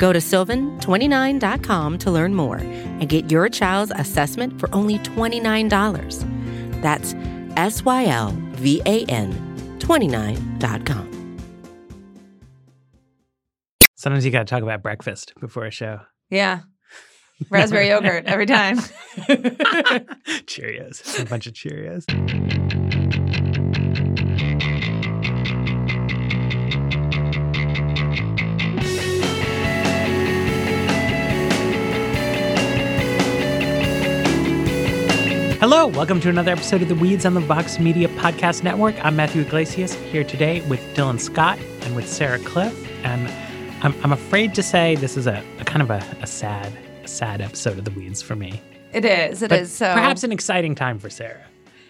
Go to sylvan29.com to learn more and get your child's assessment for only $29. That's S Y L V A N 29.com. Sometimes you got to talk about breakfast before a show. Yeah. Raspberry yogurt every time. Cheerios. A bunch of Cheerios. Hello, welcome to another episode of the Weeds on the Vox Media Podcast Network. I'm Matthew Yglesias here today with Dylan Scott and with Sarah Kliff. And I'm, I'm afraid to say this is a, a kind of a, a sad, a sad episode of the Weeds for me. It is. It is. But So perhaps an exciting time for Sarah.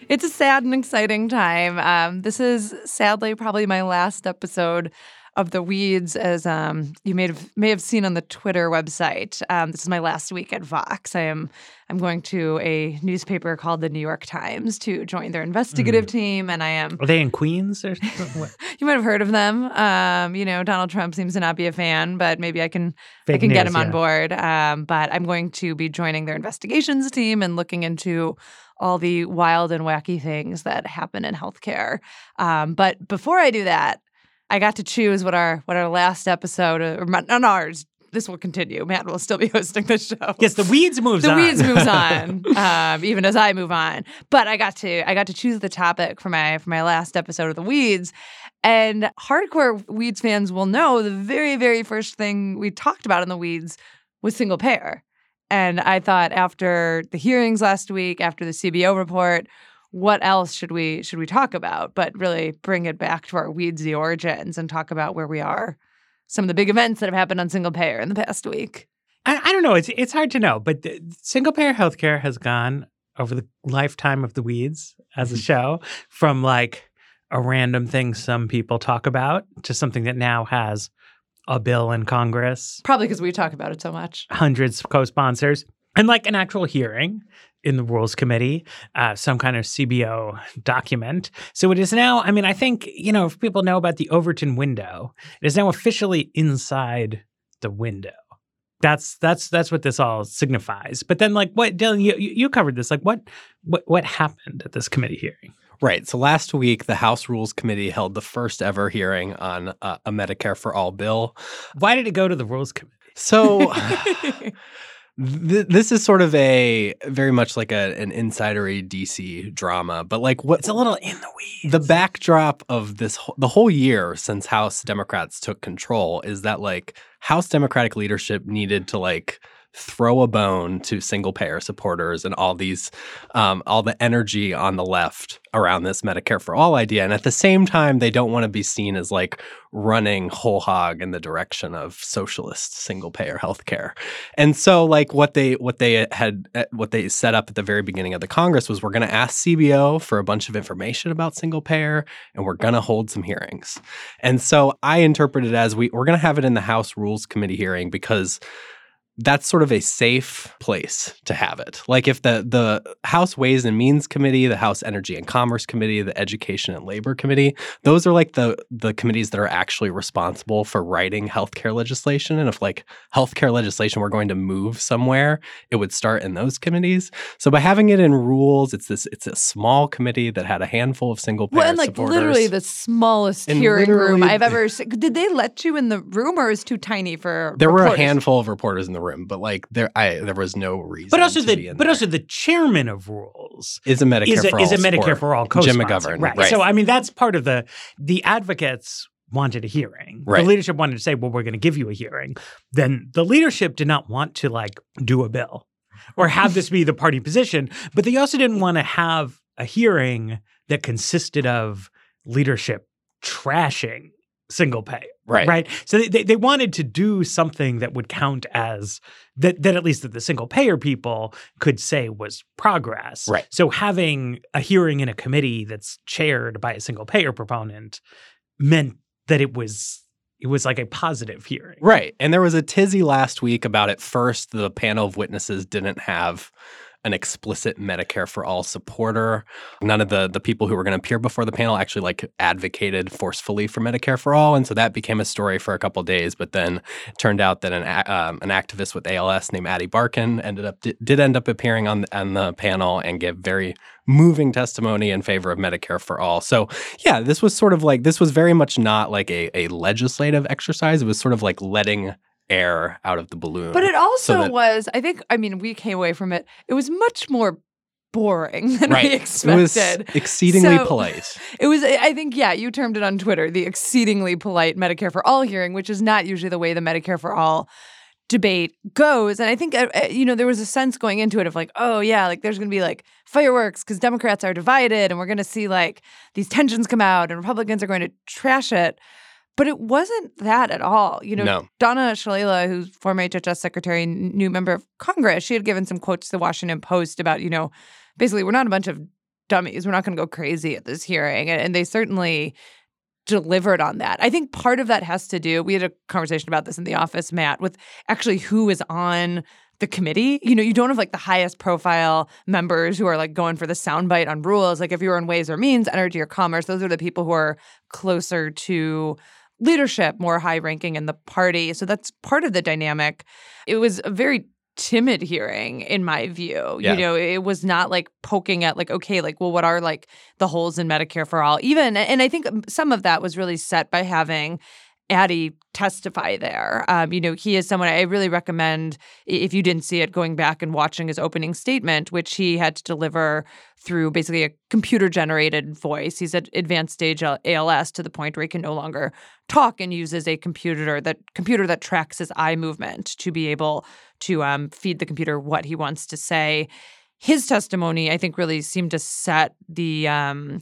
it's a sad and exciting time. Um, this is sadly probably my last episode of the weeds, as um, you may have may have seen on the Twitter website. Um, this is my last week at Vox. I am I'm going to a newspaper called the New York Times to join their investigative team, and I am Are they in Queens or you might have heard of them. Um, you know, Donald Trump seems to not be a fan, but maybe I can I Fake can get news, him on yeah. board. Um, but I'm going to be joining their investigations team and looking into all the wild and wacky things that happen in healthcare. Um, but before I do that, I got to choose what our what our last episode or not ours. This will continue. Matt will still be hosting the show. Yes, the Weeds moves The on. weeds moves on, um, even as I move on. But I got to I got to choose the topic for my for my last episode of the weeds, and hardcore weeds fans will know the very very first thing we talked about in the weeds was single payer. And I thought after the hearings last week, after the CBO report, what else should we should we talk about? But really bring it back to our weedsy origins and talk about where we are, some of the big events that have happened on single payer in the past week. I, I don't know. It's it's hard to know, but the, single payer healthcare has gone over the lifetime of the Weeds as a mm-hmm. show from like a random thing some people talk about to something that now has a bill in Congress, Probably because we talk about it so much. hundreds of co-sponsors, and like an actual hearing in the Rules Committee, uh, some kind of CBO document. So it is now. I mean, I think you know if people know about the Overton window, it is now officially inside the window. That's that's that's what this all signifies. But then, like, what Dylan, you you covered this. Like, what what what happened at this committee hearing? Right. So last week, the House Rules Committee held the first ever hearing on uh, a Medicare for All bill. Why did it go to the Rules Committee? So th- this is sort of a very much like a, an insidery DC drama, but like what It's a little in the weeds. the backdrop of this the whole year since House Democrats took control is that like House Democratic leadership needed to like throw a bone to single payer supporters and all these um, all the energy on the left around this Medicare for all idea and at the same time they don't want to be seen as like running whole hog in the direction of socialist single payer healthcare and so like what they what they had uh, what they set up at the very beginning of the Congress was we're going to ask CBO for a bunch of information about single payer and we're going to hold some hearings. And so I interpret it as we we're going to have it in the House Rules Committee hearing because that's sort of a safe place to have it. Like if the the House Ways and Means Committee, the House Energy and Commerce Committee, the Education and Labor Committee, those are like the the committees that are actually responsible for writing healthcare legislation. And if like healthcare legislation were going to move somewhere, it would start in those committees. So by having it in rules, it's this it's a small committee that had a handful of single payer Well, and like supporters. literally the smallest And hearing room I've ever seen. Did they let you in the room, or is too tiny for? there were a handful of reporters in the room, but like there, I there was no reason. but also the but there. also the chairman of rules is a Medicare is a, for is all a Medicare for all Jim co-sponsor. McGovern, right. right. So I mean that's part of the the advocates wanted a hearing. The leadership wanted to say, well, we're going to give you a hearing. Then the leadership did not want to like do a bill or have this be the party position, but they also didn't want to have a hearing that consisted of leadership trashing single pay. Right. Right. So they, they, wanted to do something that would count as that that at least that the single payer people could say was progress. Right. So having a hearing in a committee that's chaired by a single payer proponent meant that it was it was like a positive hearing. Right. And there was a tizzy last week about at first the panel of witnesses didn't have an explicit Medicare for all supporter. None of the the people who were going to appear before the panel actually like advocated forcefully for Medicare for all, and so that became a story for a couple days. But then turned out that an um, an activist with ALS named Ady Barkan ended up did, end up appearing on on the panel and gave very moving testimony in favor of Medicare for all. So yeah, this was sort of like this was very much not like a a legislative exercise. It was sort of like letting air out of the balloon. But it also so that- was, I think, I mean, we came away from it. It was much more boring than right. we It was expected. exceedingly So- polite. It was, I think, yeah, you termed it on Twitter the exceedingly polite Medicare for All hearing, which is not usually the way the Medicare for All debate goes. And I think, uh, uh, you know, there was a sense going into it of like, oh, yeah, like there's going to be like fireworks because Democrats are divided and we're going to see like these tensions come out and Republicans are going to trash it. But it wasn't that at all. You know, No. Donna Shalala, who's former HHS secretary and new member of Congress, she had given some quotes to the Washington Post about, you know, basically, we're not a bunch of dummies. We're not going to go crazy at this hearing. And, they certainly delivered on that. I think part of that has to do, we had a conversation about this in the office, Matt, with actually who is on the committee. You know, you don't have like the highest profile members who are like going for the soundbite on rules. Like if you were in Ways or Means, Energy or Commerce, those are the people who are closer to leadership, more high ranking in the party. So that's part of the dynamic. It was a very timid hearing in my view. Yeah. You know, it was not like poking at like okay, like well what are like the holes in Medicare for all? Even and I think um, some of that was really set by having Ady testify there. Um, you know, he is someone I really recommend if you didn't see it, going back and watching his opening statement, which he had to deliver through basically a computer generated voice. He's at advanced stage ALS to the point where he can no longer talk and uses a computer that computer that tracks his eye movement to be able to um, feed the computer what he wants to say. His testimony, I think, really seemed to set the um,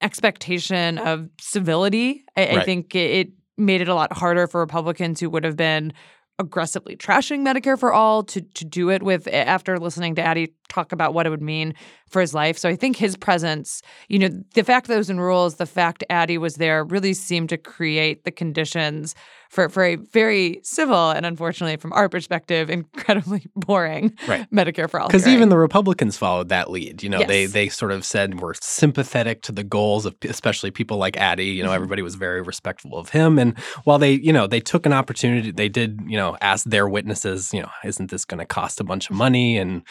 expectation of civility. I, I think it made it a lot harder for Republicans who would have been aggressively trashing Medicare for all to to do it with eh, after listening to Ady talk about what it would mean for his life. So I think his presence, you know, the fact that those in rules, the fact Ady was there really seemed to create the conditions for for a very civil and unfortunately from our perspective incredibly boring Right. Medicare for all. Because even the Republicans followed that lead. You know, they Yes. they sort of said we're sympathetic to the goals of especially people like Ady. You know, Mhm. everybody was very respectful of him. And while they, you know, they took an opportunity, they did, you know, ask their witnesses, you know, isn't this going to cost a bunch of money and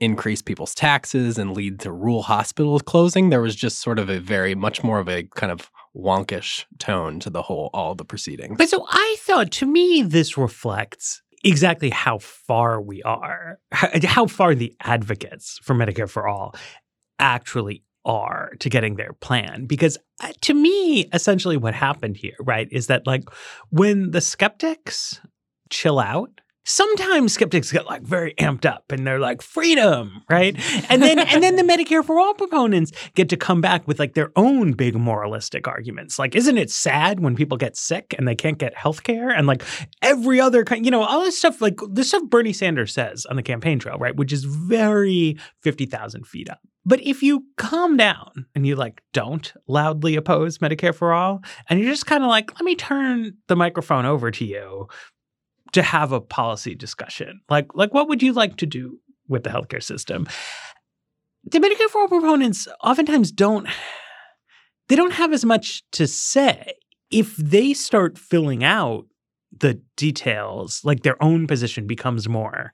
increase people's taxes and lead to rural hospitals closing? There was just sort of a very much more of a kind of wonkish tone to the whole all the proceedings. But so I thought to me, this reflects exactly how far we are, how, far the advocates for Medicare for All actually are to getting their plan. Because uh, to me, essentially what happened here, right, is that like when the skeptics chill out, sometimes skeptics get like very amped up and they're like freedom right? And then and then the medicare for all proponents get to come back with like their own big moralistic arguments. Like isn't it sad when people get sick and they can't get health care? And like every other kind you know all this stuff like the stuff bernie sanders says on the campaign trail right which is very 50000 feet up. But if you calm down and you like don't loudly oppose medicare for all and you're just kind of like let me turn the microphone over to you to have a policy discussion. Like, like what would you like to do with the healthcare system? Medicare for All proponents oftentimes don't they don't have as much to say. If they start filling out the details, like their own position becomes more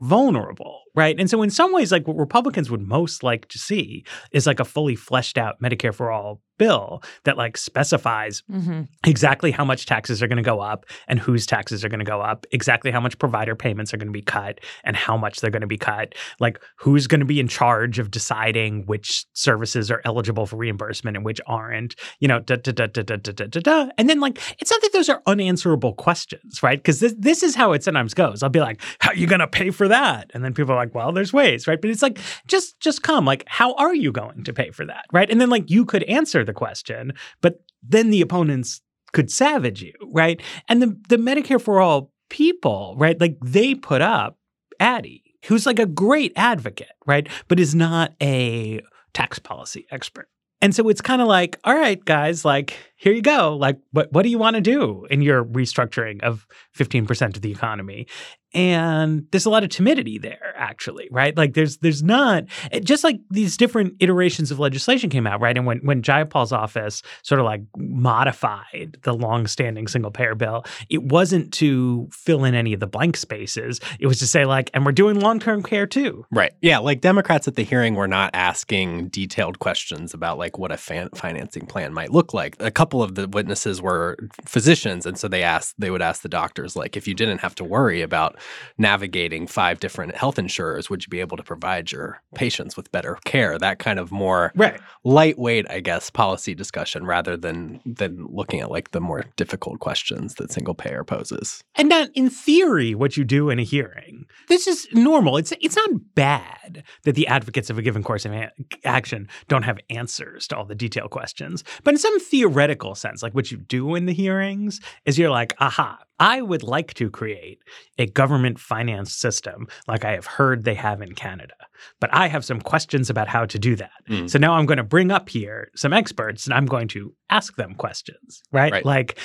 vulnerable, right? And so in some ways, like what Republicans would most like to see is like a fully fleshed out Medicare for all bill that like specifies Mhm. exactly how much taxes are going to go up and whose taxes are going to go up, exactly how much provider payments are going to be cut and how much they're going to be cut, like who's going to be in charge of deciding which services are eligible for reimbursement and which aren't, you know, da da da da da da da da. da. And then like it's not that those are unanswerable questions, right? Because this this is how it sometimes goes. I'll be like, how are you going to pay for that? And then people are like, well, there's ways, right? But it's like just just come, like, how are you going to pay for that, right? And then like you could answer the question, but then the opponents could savage you, right? And the the Medicare for all people, right? Like they put up Ady, who's like a great advocate, right? But is not a tax policy expert. And so it's kind of like, all right, guys, like here you go. Like, what what do you want to do in your restructuring of 15% of the economy? And there's a lot of timidity there, actually, right? Like there's there's not just like these different iterations of legislation came out, right? And when when Jayapal's office sort of like modified the long-standing single payer bill, it wasn't to fill in any of the blank spaces. It was to say like, and we're doing long-term care too. Right. Yeah. Like Democrats at the hearing were not asking detailed questions about like what a fan- financing plan might look like. A couple of the witnesses were physicians, and so they asked they would ask the doctors like, if you didn't have to worry about navigating five different health insurers, would you be able to provide your patients with better care? That kind of more Right. lightweight, I guess, policy discussion rather than than looking at like the more difficult questions that single payer poses. And not in theory what you do in a hearing. This is normal. It's it's not bad that the advocates of a given course of a- action don't have answers to all the detailed questions. But in some theoretical sense, like what you do in the hearings is you're like, aha, I would like to create a government finance system like I have heard they have in Canada. But I have some questions about how to do that. Mm. So now I'm going to bring up here some experts and I'm going to ask them questions, right? Right. Like,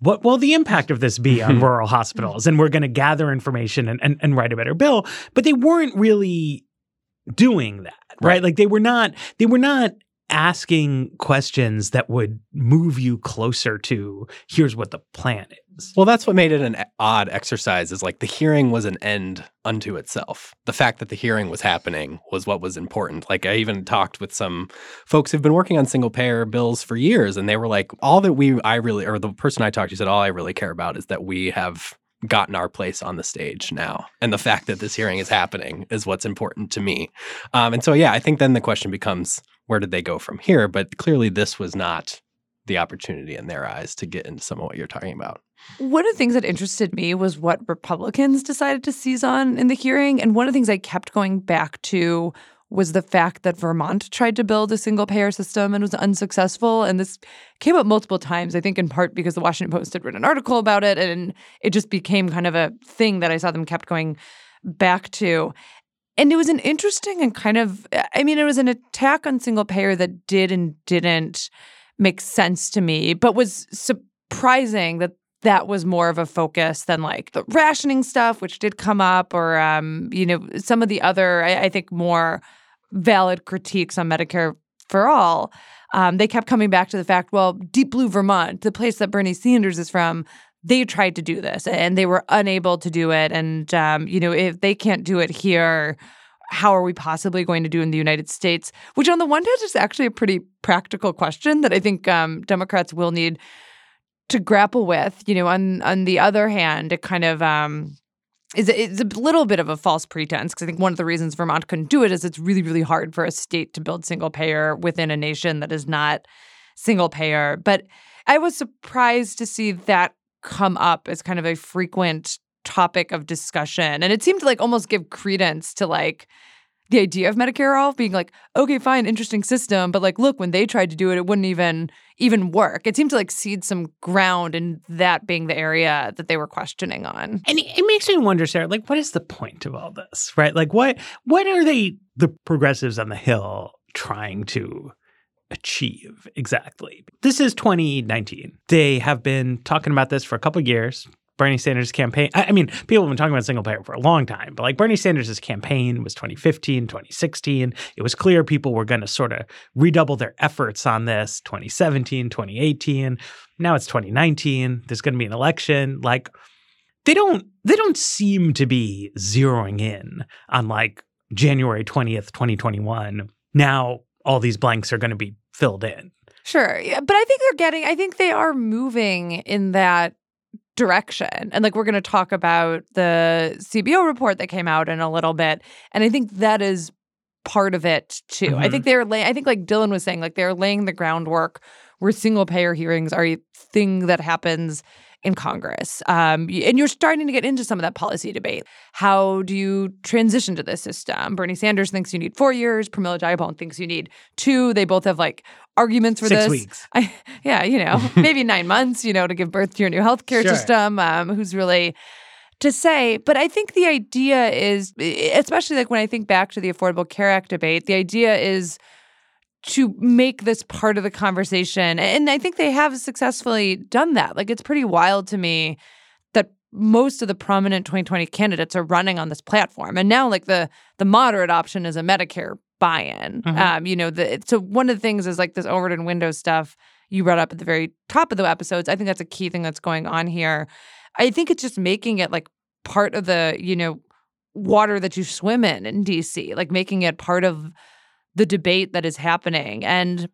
what will the impact of this be on rural hospitals? And we're going to gather information and, and, and write a better bill. But they weren't really doing that, right? Right. Like they were not, they were not asking questions that would move you closer to here's what the plan is. Well, that's what made it an odd exercise is like the hearing was an end unto itself. The fact that the hearing was happening was what was important. Like I even talked with some folks who've been working on single payer bills for years and they were like all that we I really or the person I talked to said all I really care about is that we have gotten our place on the stage now. And the fact that this hearing is happening is what's important to me. Um, and so yeah, I think then the question becomes where did they go from here? But clearly this was not the opportunity in their eyes to get into some of what you're talking about. One of the things that interested me was what Republicans decided to seize on in the hearing. And one of the things I kept going back to was the fact that Vermont tried to build a single payer system and was unsuccessful. And this came up multiple times, I think in part because the Washington Post had written an article about it. And it just became kind of a thing that I saw them kept going back to. And it was an interesting and kind of, I mean, it was an attack on single payer that did and didn't make sense to me, but was surprising that that was more of a focus than like the rationing stuff, which did come up, or um, you know, some of the other, I, I think, more valid critiques on Medicare for all. Um, they kept coming back to the fact, well, Deep Blue Vermont, the place that Bernie Sanders is from, they tried to do this and they were unable to do it. And um, you know, if they can't do it here, how are we possibly going to do in the United States? Which, on the one hand, is actually a pretty practical question that I think um, Democrats will need to grapple with. You know, on on the other hand, it kind of um, is it's a little bit of a false pretense because I think one of the reasons Vermont couldn't do it is it's really really hard for a state to build single payer within a nation that is not single payer. But I was surprised to see that come up as kind of a frequent topic of discussion and it seemed to like almost give credence to like the idea of Medicare all being like, okay, fine, interesting system, but like, look, when they tried to do it, it wouldn't even even work. It seemed to like seed some ground in that being the area that they were questioning on. And it makes me wonder, Sarah, like, what is the point of all this, right? Like, what what are they, the progressives on the Hill, trying to achieve exactly? This is 2019. They have been talking about this for a couple years. Bernie Sanders' campaign. I I mean, people have been talking about single payer for a long time, but like Bernie Sanders' campaign was 2015, 2016. It was clear people were going to sort of redouble their efforts on this 2017, 2018. Now it's 2019. There's going to be an election. Like, they don't they don't seem to be zeroing in on like January 20th, 2021. Now all these blanks are going to be filled in. Sure. Yeah, but I think they're getting I think they are moving in that direction. And like we're going to talk about the CBO report that came out in a little bit, and I think that is part of it too. I Mhm. think they're lay- I think like Dylan was saying like they're laying the groundwork where single payer hearings are a thing that happens in Congress. Um, and you're starting to get into some of that policy debate. How do you transition to this system? Bernie Sanders thinks you need four years. Pramila Jayapal thinks you need two. They both have like arguments for Six this. weeks. I, yeah, you know, maybe nine months, you know, to give birth to your new healthcare Sure. system. Um, who's really to say, but I think the idea is, especially like when I think back to the Affordable Care Act debate, the idea is to make this part of the conversation. And I think they have successfully done that. Like it's pretty wild to me that most of the prominent 2020 candidates are running on this platform. And now like the the moderate option is a Medicare buy-in. Mhm. Um, you know, the so one of the things is like this Overton window stuff you brought up at the very top of the episodes. I think that's a key thing that's going on here. I think it's just making it like part of the, you know, water that you swim in in DC, like making it part of the debate that is happening. And,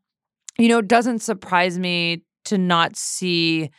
you know, it doesn't surprise me to not see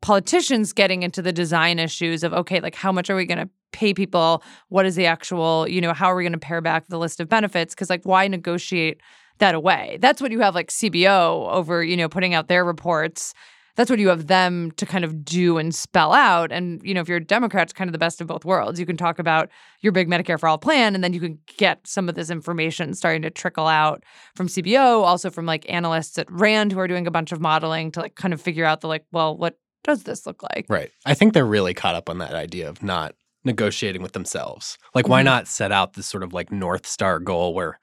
politicians getting into the design issues of, okay, like how much are we going to pay people? What is the actual, you know, how are we going to pare back the list of benefits? Because, like, why negotiate that away? That's what you have, like, CBO over, you know, putting out their reports. That's what you have them to kind of do and spell out. And, you know, if you're a Democrat, it's kind of the best of both worlds. You can talk about your big Medicare for All plan, and then you can get some of this information starting to trickle out from CBO, also from like analysts at RAND who are doing a bunch of modeling to like kind of figure out the like, well, what does this look like? Right. I think they're really caught up on that idea of not negotiating with themselves. Like, why Mhm. not set out this sort of like North Star goal where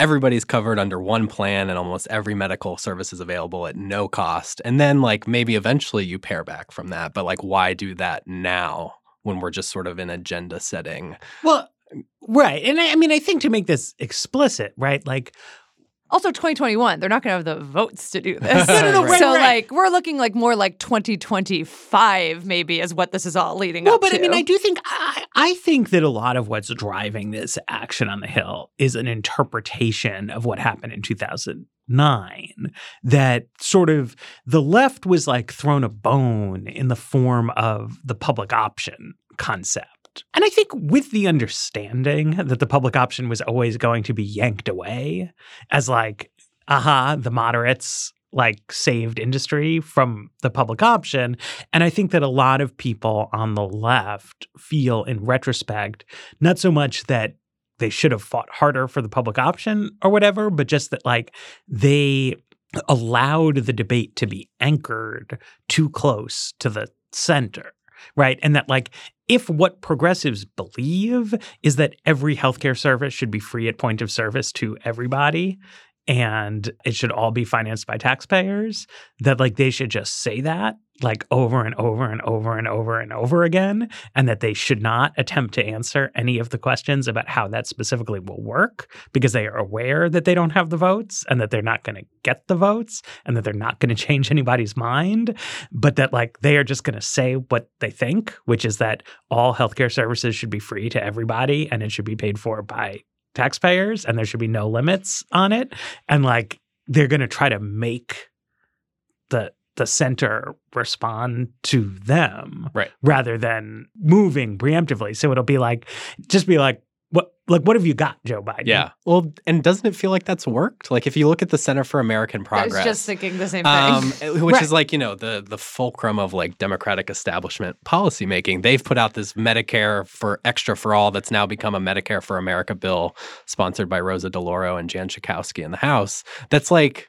everybody's covered under one plan and almost every medical service is available at no cost? And then, like, maybe eventually you pare back from that. But, like, why do that now when we're just sort of in agenda setting? Well, right. And I, I mean, I think to make this explicit, right? Like, Also, 2021, they're not going to have the votes to do this. No, no, no, right, so, right. like, we're looking like more like 2025, maybe, is what this is all leading well, up but to. I mean, I do think I, I think that a lot of what's driving this action on the Hill is an interpretation of what happened in 2009. That sort of the left was like thrown a bone in the form of the public option concept. And I think with the understanding that the public option was always going to be yanked away as like, aha, the moderates like saved industry from the public option. And I think that a lot of people on the left feel in retrospect, not so much that they should have fought harder for the public option or whatever, but just that like they allowed the debate to be anchored too close to the center. Right. And that, like, if what progressives believe is that every healthcare service should be free at point of service to everybody, and it should all be financed by taxpayers that like they should just say that like over and over and over and over and over again and that they should not attempt to answer any of the questions about how that specifically will work because they are aware that they don't have the votes and that they're not going to get the votes and that they're not going to change anybody's mind but that like they are just going to say what they think which is that all healthcare services should be free to everybody and it should be paid for by taxpayers and there should be no limits on it and like they're going to try to make the the center respond to them Right. rather than moving preemptively so it'll be like just be like what like what have you got joe biden Yeah. Well, and doesn't it feel like that's worked? Like, if you look at the Center for American I Progress, was just thinking the same thing. um, which Right. is like you know the the fulcrum of like democratic establishment policymaking. They've put out this Medicare for extra for all that's now become a Medicare for America bill, sponsored by Rosa DeLauro and Jan Schakowsky in the House. That's like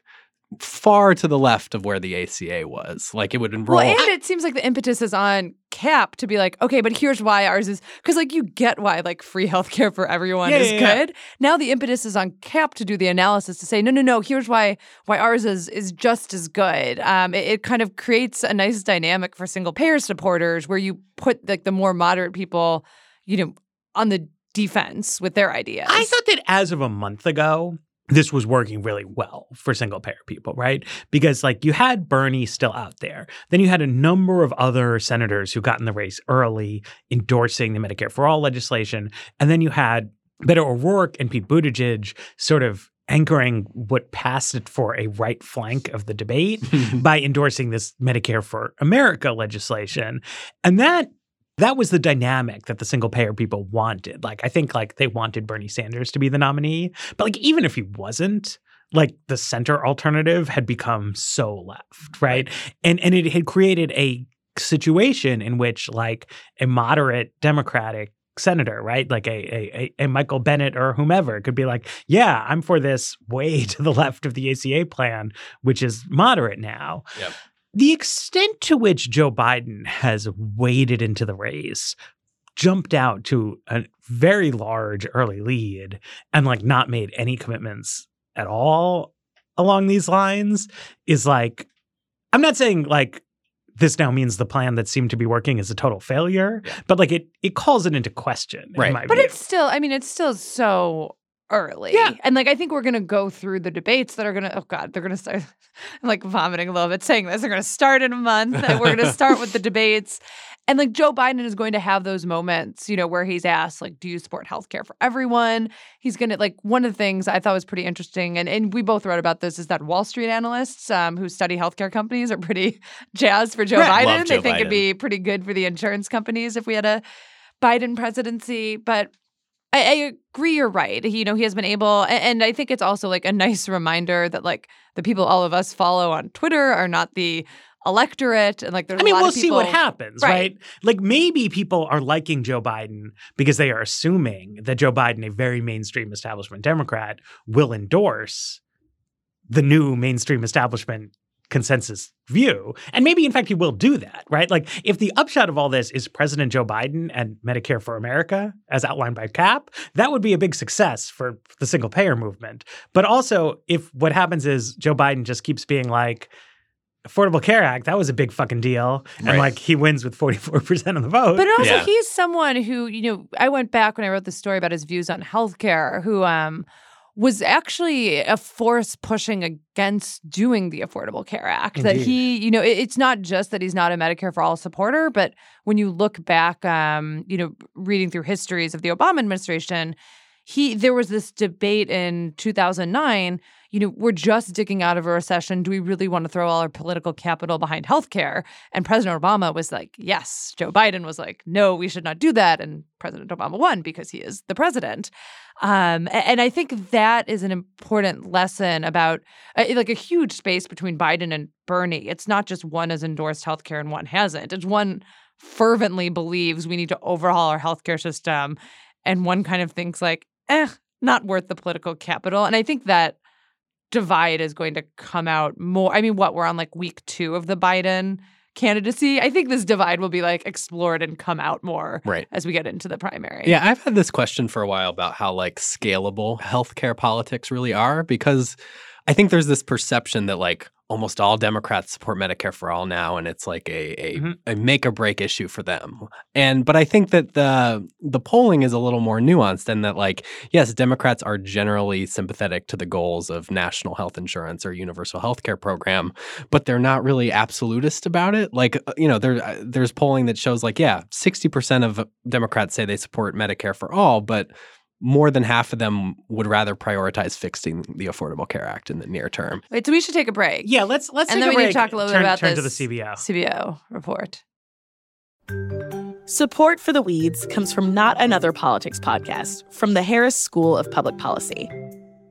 far to the left of where the ACA was. Like it would enroll. Well, and it seems like the impetus is on CAP to be like, okay, but here's why ours is because like you get why like free healthcare for everyone Yeah, is yeah, yeah. good. Now the impetus is on CAP to do the analysis to say, no, no, no, here's why why ours is is just as good. Um, it, it kind of creates a nice dynamic for single payer supporters where you put like the more moderate people, you know, on the defense with their ideas. I thought that as of a month ago, this was working really well for single payer people, right? Because like you had Bernie still out there. Then you had a number of other senators who got in the race early endorsing the Medicare for All legislation. And then you had Beto O'Rourke and Pete Buttigieg sort of anchoring what passed it for a right flank of the debate by endorsing this Medicare for America legislation. And that that was the dynamic that the single payer people wanted. Like I think like they wanted Bernie Sanders to be the nominee, but like even if he wasn't, like the center alternative had become so left, right? And and it had created a situation in which like a moderate Democratic senator, right? Like a, a, a Michael Bennet or whomever could be like, yeah, I'm for this way to the left of the ACA plan, which is moderate now. Yep. The extent to which Joe Biden has waded into the race, jumped out to a very large early lead, and like not made any commitments at all along these lines is like, I'm not saying like this now means the plan that seemed to be working is a total failure, but like it it calls it into question. in Right. my But view. it's still, I mean, it's still so early. Yeah. And like, I think we're going to go through the debates that are going to, oh God, they're going to start. I'm like vomiting a little bit saying this. They're going to start in a month. and we're going to start with the debates. And like Joe Biden is going to have those moments, you know, where he's asked, like, do you support healthcare for everyone? He's going to, like, one of the things I thought was pretty interesting, and, and we both wrote about this, is that Wall Street analysts um, who study healthcare companies are pretty jazzed for Joe Right. Biden. Love they Joe think it'd be pretty good for the insurance companies if we had a Biden presidency. But I, I agree you're right. He, you know, he has been able, a- and I think it's also like a nice reminder that like the people all of us follow on Twitter are not the electorate, and like there's I mean, we'll of see what happens, Right. right. Like maybe people are liking Joe Biden because they are assuming that Joe Biden, a very mainstream establishment Democrat, will endorse the new mainstream establishment consensus view. And maybe, in fact, he will do that, right? Like, if the upshot of all this is President Joe Biden and Medicare for America, as outlined by CAP, that would be a big success for the single payer movement. But also, if what happens is Joe Biden just keeps being like, Affordable Care Act, that was a big fucking deal. And Right. like he wins with 44% of the vote. But also, Yeah. he's someone who, you know, I went back when I wrote the story about his views on healthcare, who um, was actually a force pushing against doing the Affordable Care Act. That he, you know, it- it's not just that he's not a Medicare for All supporter, but when you look back, um, you know, reading through histories of the Obama administration, he there was this debate in 2009 you know we're just digging out of a recession. Do we really want to throw all our political capital behind healthcare? And president obama was like yes. Joe biden was like no we should not do that. And president obama won because he is the president. Um, and, i think that is an important lesson about uh, like a huge space between biden and bernie. It's not just one has endorsed healthcare and one hasn't. It's one fervently believes we need to overhaul our healthcare system and one kind of thinks like eh not worth the political capital. And i think that divide is going to come out more i mean what we're on like week two of the biden candidacy i think this divide will be like explored and come out more Right. as we get into the primary Yeah, I've had this question for a while about how like scalable healthcare politics really are because I think there's this perception that like almost all Democrats support Medicare for all now and it's like a a, Mhm. a make or break issue for them. And but I think that the the polling is a little more nuanced and that like yes, Democrats are generally sympathetic to the goals of national health insurance or universal health care program, but they're not really absolutist about it. Like uh, you know, there uh, there's polling that shows like yeah, 60% of Democrats say they support Medicare for all, but more than half of them would rather prioritize fixing the Affordable Care Act in the near term. wait so we should take a break yeah, let's let's and take then a we need to talk a little turn, bit about turn this to the CBO. cbo report Support for the Weeds comes from Not Another Politics podcast from the Harris School of Public Policy.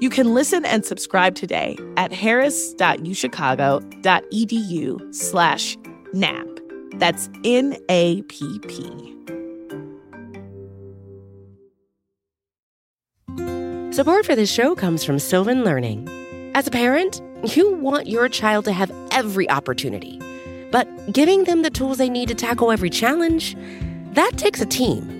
You can listen and subscribe today at harris.uchicago.edu slash NAP. That's N-A-P-P. Support for this show comes from Sylvan Learning. As a parent, you want your child to have every opportunity, but giving them the tools they need to tackle every challenge, that takes a team.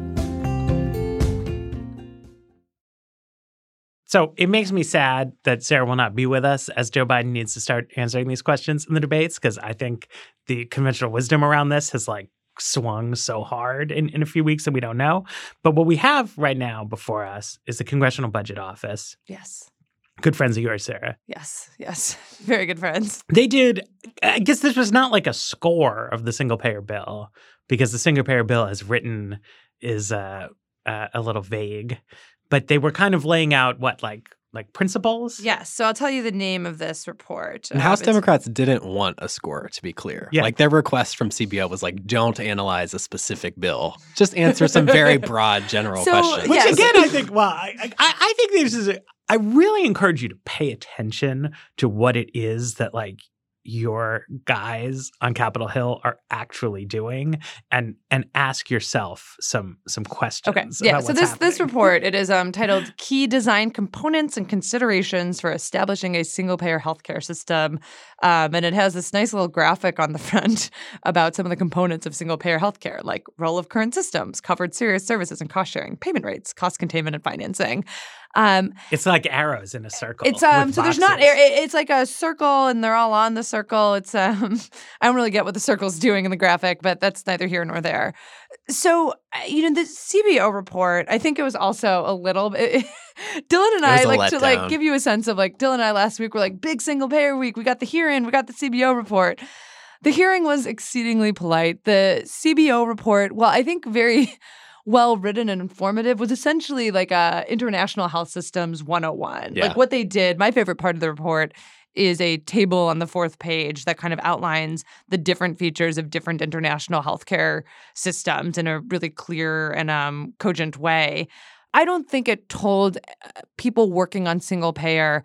So it makes me sad that Sarah will not be with us as Joe Biden needs to start answering these questions in the debates because I think the conventional wisdom around this has like swung so hard in, in a few weeks that we don't know. But what we have right now before us is the Congressional Budget Office. Yes. Good friends of yours, Sarah. Yes. Yes. Very good friends. They did, I guess this was not like a score of the single payer bill because the single payer bill as written is uh, uh, a little vague, but they were kind of laying out what, like, like principles? Yes. So I'll tell you the name of this report. And Um, House it's- Democrats didn't want a score, to be clear. Yeah. Like their request from CBO was like, don't analyze a specific bill. Just answer some very broad general So, questions. Which Yes. again, I think, well, I, I, I think this is, a, I really encourage you to pay attention to what it is that like your guys on Capitol Hill are actually doing and and ask yourself some some questions. Okay. Yeah. So this this report it is um titled "Key Design Components and Considerations for Establishing a Single Payer Healthcare System," um, and it has this nice little graphic on the front about some of the components of single payer healthcare, like role of current systems, covered serious services and cost sharing, payment rates, cost containment, and financing. Um, It's like arrows in a circle. it's um with so there's not it's like a circle and they're all on the circle. It's um I don't really get what the circle's doing in the graphic, but that's neither here nor there. So uh, you know the CBO report, I think it was also a little bit. Dylan and It was I a like to like give you a sense of like Dylan and I last week were like big single payer week. We got the hearing, we got the CBO report. The hearing was exceedingly polite. The CBO report, well, I think very well written and informative, was essentially like a international health systems 101. Yeah. Like what they did, my favorite part of the report is a table on the fourth page that kind of outlines the different features of different international healthcare systems in a really clear and um, cogent way. I don't think it told uh, people working on single payer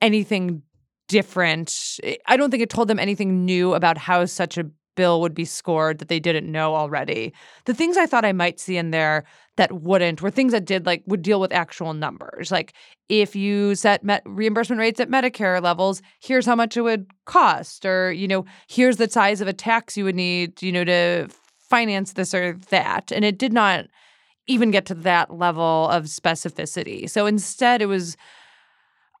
anything different. I don't think it told them anything new about how such a bill would be scored that they didn't know already. The things I thought I might see in there that wouldn't were things that did like would deal with actual numbers. Like if you set met reimbursement rates at Medicare levels, here's how much it would cost or you know, here's the size of a tax you would need, you know, to finance this or that. And it did not even get to that level of specificity. So instead it was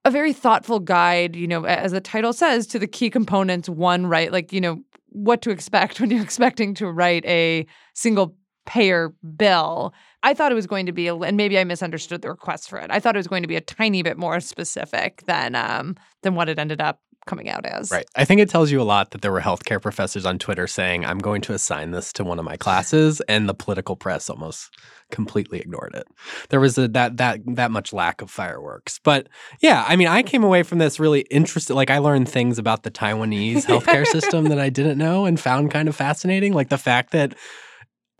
a very thoughtful guide, you know, as the title says, to the key components. One, right, like, you know, what to expect when you're expecting to write a single payer bill. I thought it was going to be, and maybe I misunderstood the request for it. I thought it was going to be a tiny bit more specific than um, than what it ended up coming out as. Right. I think it tells you a lot that there were healthcare professors on Twitter saying, I'm going to assign this to one of my classes, and the political press almost completely ignored it. There was a that that that much lack of fireworks. But yeah, I mean, I came away from this really interested. Like I learned things about the Taiwanese healthcare system that I didn't know and found kind of fascinating. Like the fact that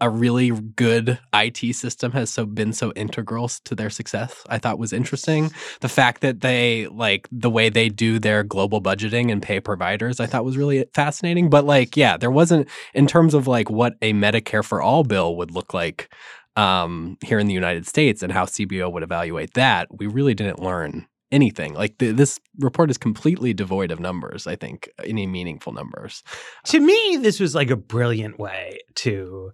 a really good IT system has so been so integral to their success. I thought was interesting. The fact that they like the way they do their global budgeting and pay providers, I thought was really fascinating. But like, yeah, there wasn't in terms of like what a Medicare for all bill would look like um, here in the United States and how CBO would evaluate that. We really didn't learn anything. Like the, this report is completely devoid of numbers. I think any meaningful numbers. to me, this was like a brilliant way to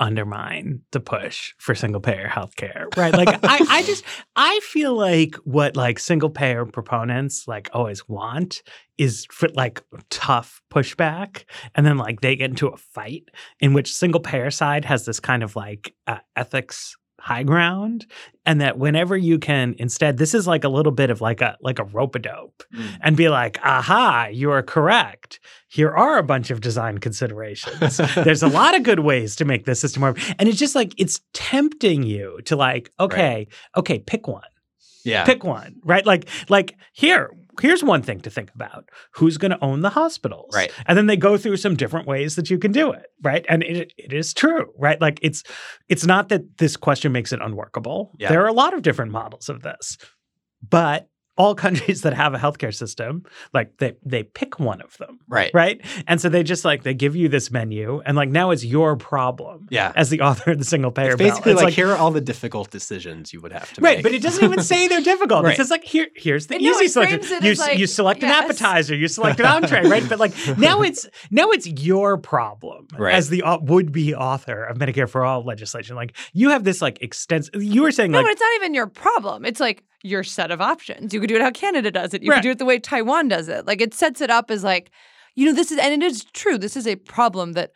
undermine the push for single payer healthcare, right? Like I, I just I feel like what like single payer proponents like always want is for like tough pushback, and then like they get into a fight in which single payer side has this kind of like uh, ethics high ground and that whenever you can instead this is like a little bit of like a like a rope a dope Mm. and be like aha you are correct. Here are a bunch of design considerations. There's a lot of good ways to make this system work. And it's just like it's tempting you to like okay okay pick one. Yeah. pick one right? Like like here here's one thing to think about who's going to own the hospitals Right. and then they go through some different ways that you can do it right and it, it is true right like it's it's not that this question makes it unworkable Yeah. there are a lot of different models of this but all countries that have a healthcare system like they they pick one of them Right. right and so they just like they give you this menu and like now it's your problem Yeah. as the author of the single payer It's basically It's like, here are all the difficult decisions you would have to Right, make. Right. But it doesn't even say they're difficult. Right. It's just like here, here's the I know, easy it selection. You as like, you select an appetizer, you select an entree, right? But like now it's now it's your problem Right. as the au- would be author of Medicare for All legislation. Like you have this like extensive. You were saying No, like but it's not even your problem. It's like your set of options. You could do it how Canada does it. You Right. could do it the way Taiwan does it. Like it sets it up as like, you know, this is and it is true. This is a problem that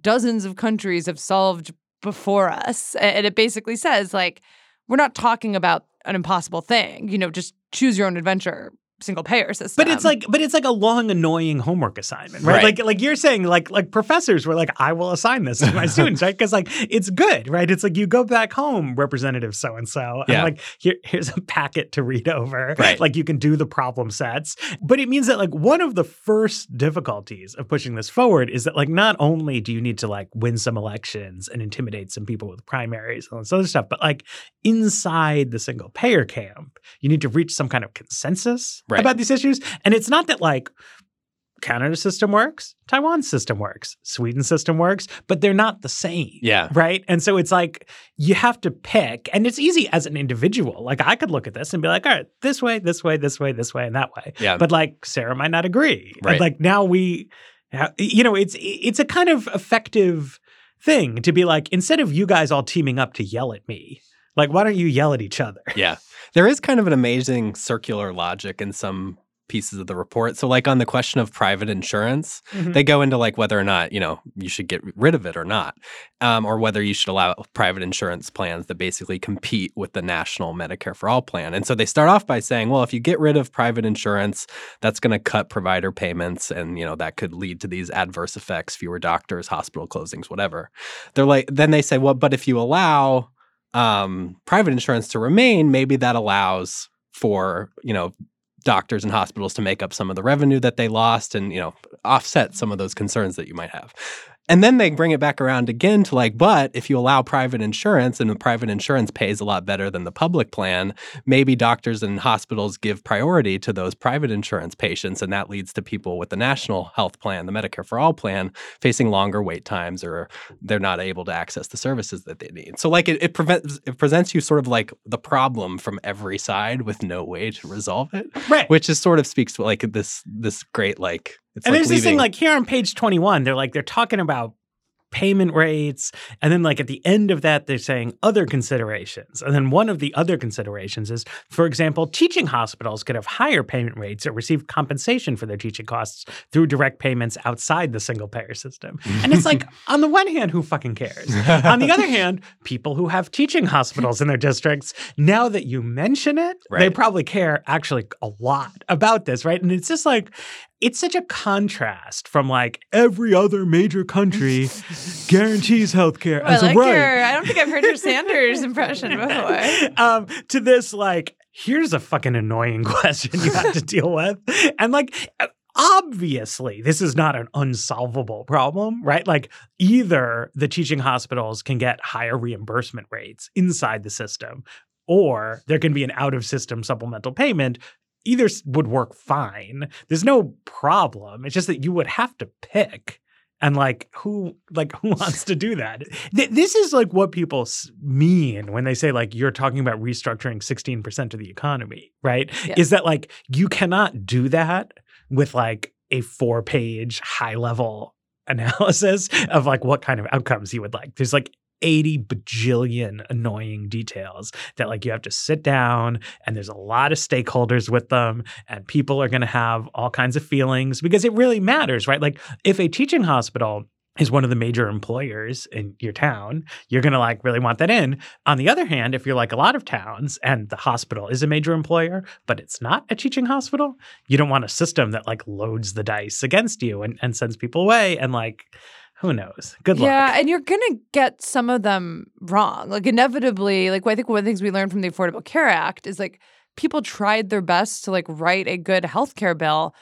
dozens of countries have solved before us. And it basically says like, we're not talking about an impossible thing. You know, just choose your own adventure single payer system. But it's um, like, but it's like a long, annoying homework assignment, right? Right. Like, like you're saying, like, like professors were like, I will assign this to my students, right? Because like it's good, right? It's like you go back home, Representative so and so, and Yeah. like here, here's a packet to read over, Right. Like you can do the problem sets, but it means that like one of the first difficulties of pushing this forward is that like not only do you need to like win some elections and intimidate some people with primaries and all this other stuff, but like inside the single payer camp, you need to reach some kind of consensus Right. about these issues. And it's not that like Canada's system works, Taiwan's system works, Sweden's system works, but they're not the same. Yeah. Right. And so it's like you have to pick, and it's easy as an individual. Like I could look at this and be like, all right, this way, this way, this way, this way, and that way. Yeah. But like Sarah might not agree. And Right. like now we, you know, it's it's a kind of effective thing to be like, instead of you guys all teaming up to yell at me, like why don't you yell at each other? Yeah. There is kind of an amazing circular logic in some pieces of the report. So like on the question of private insurance, Mhm. they go into like whether or not, you know, you should get rid of it or not. Um, or whether you should allow private insurance plans that basically compete with the national Medicare for All plan. And so they start off by saying, well, if you get rid of private insurance, that's going to cut provider payments and, you know, that could lead to these adverse effects, fewer doctors, hospital closings, whatever. They're like then they say, well, but if you allow um, private insurance to remain, maybe that allows for, you know, doctors and hospitals to make up some of the revenue that they lost and, you know, offset some of those concerns that you might have. And then they bring it back around again to like, but if you allow private insurance and the private insurance pays a lot better than the public plan, maybe doctors and hospitals give priority to those private insurance patients. And that leads to people with the national health plan, the Medicare for All plan, facing longer wait times or they're not able to access the services that they need. So like it, it prevents it presents you sort of like the problem from every side with no way to resolve it. Right. Which is sort of speaks to like this this great like it's and like there's this thing like here on page 21 they're like they're talking about payment rates and then like at the end of that they're saying other considerations and then one of the other considerations is for example teaching hospitals could have higher payment rates or receive compensation for their teaching costs through direct payments outside the single payer system. And it's like on the one hand who fucking cares? On the other hand people who have teaching hospitals in their districts now that you mention it they probably care actually a lot about this right? And it's just like it's such a contrast from like every other major country guarantees healthcare as like a right. your. I don't think I've heard your Sanders impression before. um, to this, like, here's a fucking annoying question you have to deal with. And like, obviously, this is not an unsolvable problem, right? Like, either the teaching hospitals can get higher reimbursement rates inside the system, or there can be an out of system supplemental payment. Either would work fine. There's no problem. It's just that you would have to pick. And like who like who wants to do that? Th- this is like what people s- mean when they say like you're talking about restructuring 16% of the economy, right? Yeah. Is that like you cannot do that with like a four-page high-level analysis of like what kind of outcomes you would like. There's like 80 bajillion annoying details that like you have to sit down and there's a lot of stakeholders with them and people are going to have all kinds of feelings because it really matters, right? Like if a teaching hospital is one of the major employers in your town, you're going to like really want that in. On the other hand, if you're like a lot of towns and the hospital is a major employer, but it's not a teaching hospital, you don't want a system that like loads the dice against you and, and sends people away and like who knows? Good luck. Yeah, and you're gonna get some of them wrong. Like inevitably, like I think one of the things we learned from the Affordable Care Act is like people tried their best to like write a good healthcare bill,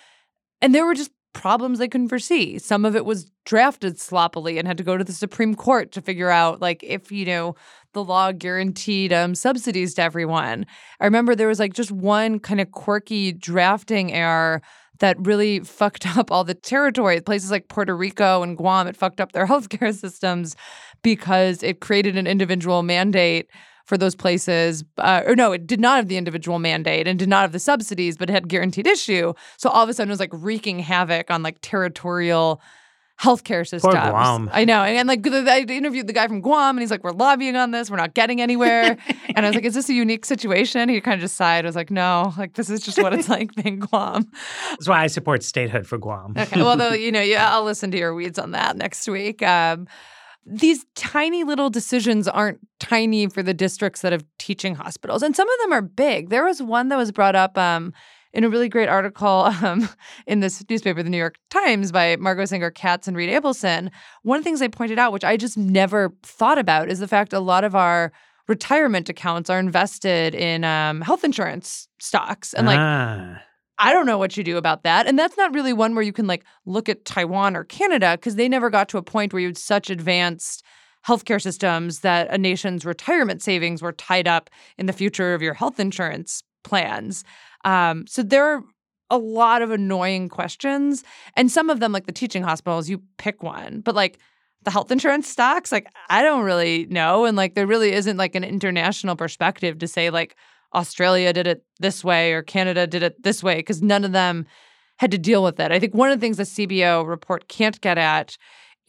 and there were just problems they couldn't foresee. Some of it was drafted sloppily and had to go to the Supreme Court to figure out like if you know the law guaranteed um, subsidies to everyone. I remember there was like just one kind of quirky drafting error that really fucked up all the territory. Places like Puerto Rico and Guam, it fucked up their healthcare systems because it created an individual mandate for those places. Uh, or no, it did not have the individual mandate and did not have the subsidies, but it had guaranteed issue. So all of a sudden it was like wreaking havoc on like territorial healthcare systems. Poor Guam. I know. And, and like I interviewed the guy from Guam and he's like, we're lobbying on this. We're not getting anywhere. and I was like, is this a unique situation? He kind of just sighed. I was like, no, like this is just what it's like being Guam. That's why I support statehood for Guam. Okay. Well, though, you know, yeah, I'll listen to your weeds on that next week. Um, these tiny little decisions aren't tiny for the districts that have teaching hospitals, and some of them are big. There was one that was brought up um, in a really great article um, in this newspaper, the New York Times, by Margot Sanger-Katz and Reed Abelson. One of the things they pointed out, which I just never thought about, is the fact a lot of our retirement accounts are invested in um, health insurance stocks, and like. Ah. I don't know what you do about that. And that's not really one where you can like look at Taiwan or Canada because they never got to a point where you had such advanced healthcare systems that a nation's retirement savings were tied up in the future of your health insurance plans. Um, so there are a lot of annoying questions. And some of them, like the teaching hospitals, you pick one. But like the health insurance stocks, like I don't really know. And like there really isn't like an international perspective to say like Australia did it this way or Canada did it this way, because none of them had to deal with it. I think one of the things the CBO report can't get at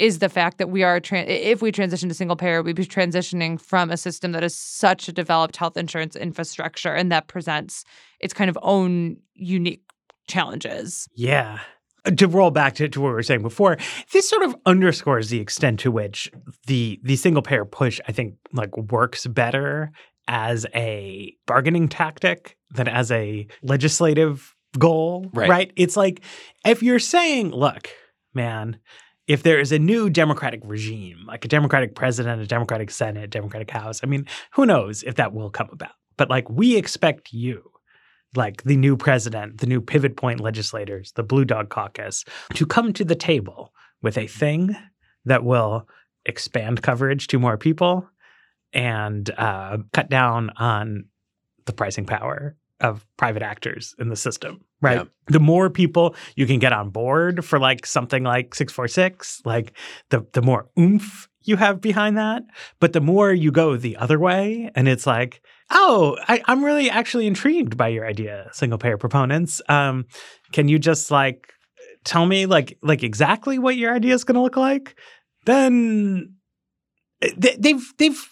is the fact that we are tra- if we transition to single payer, we'd be transitioning from a system that is such a developed health insurance infrastructure and that presents its kind of own unique challenges. Yeah. Uh, To roll back to, to what we were saying before, this sort of underscores the extent to which the the single payer push, I think, like works better as a bargaining tactic than as a legislative goal. Right. It's like if you're saying, look, man, if there is a new democratic regime, like a democratic president, a democratic senate, democratic house, I mean, who knows if that will come about. But like we expect you, like the new president, the new pivot point legislators, the Blue Dog Caucus, to come to the table with a thing that will expand coverage to more people and uh, cut down on the pricing power of private actors in the system, right? Yeah. The more people you can get on board for like something like 646, like the the more oomph you have behind that. But the more you go the other way, and it's like, oh, I, I'm really actually intrigued by your idea, single payer proponents. Um, can you just like tell me like like exactly what your idea is going to look like? Then they, they've they've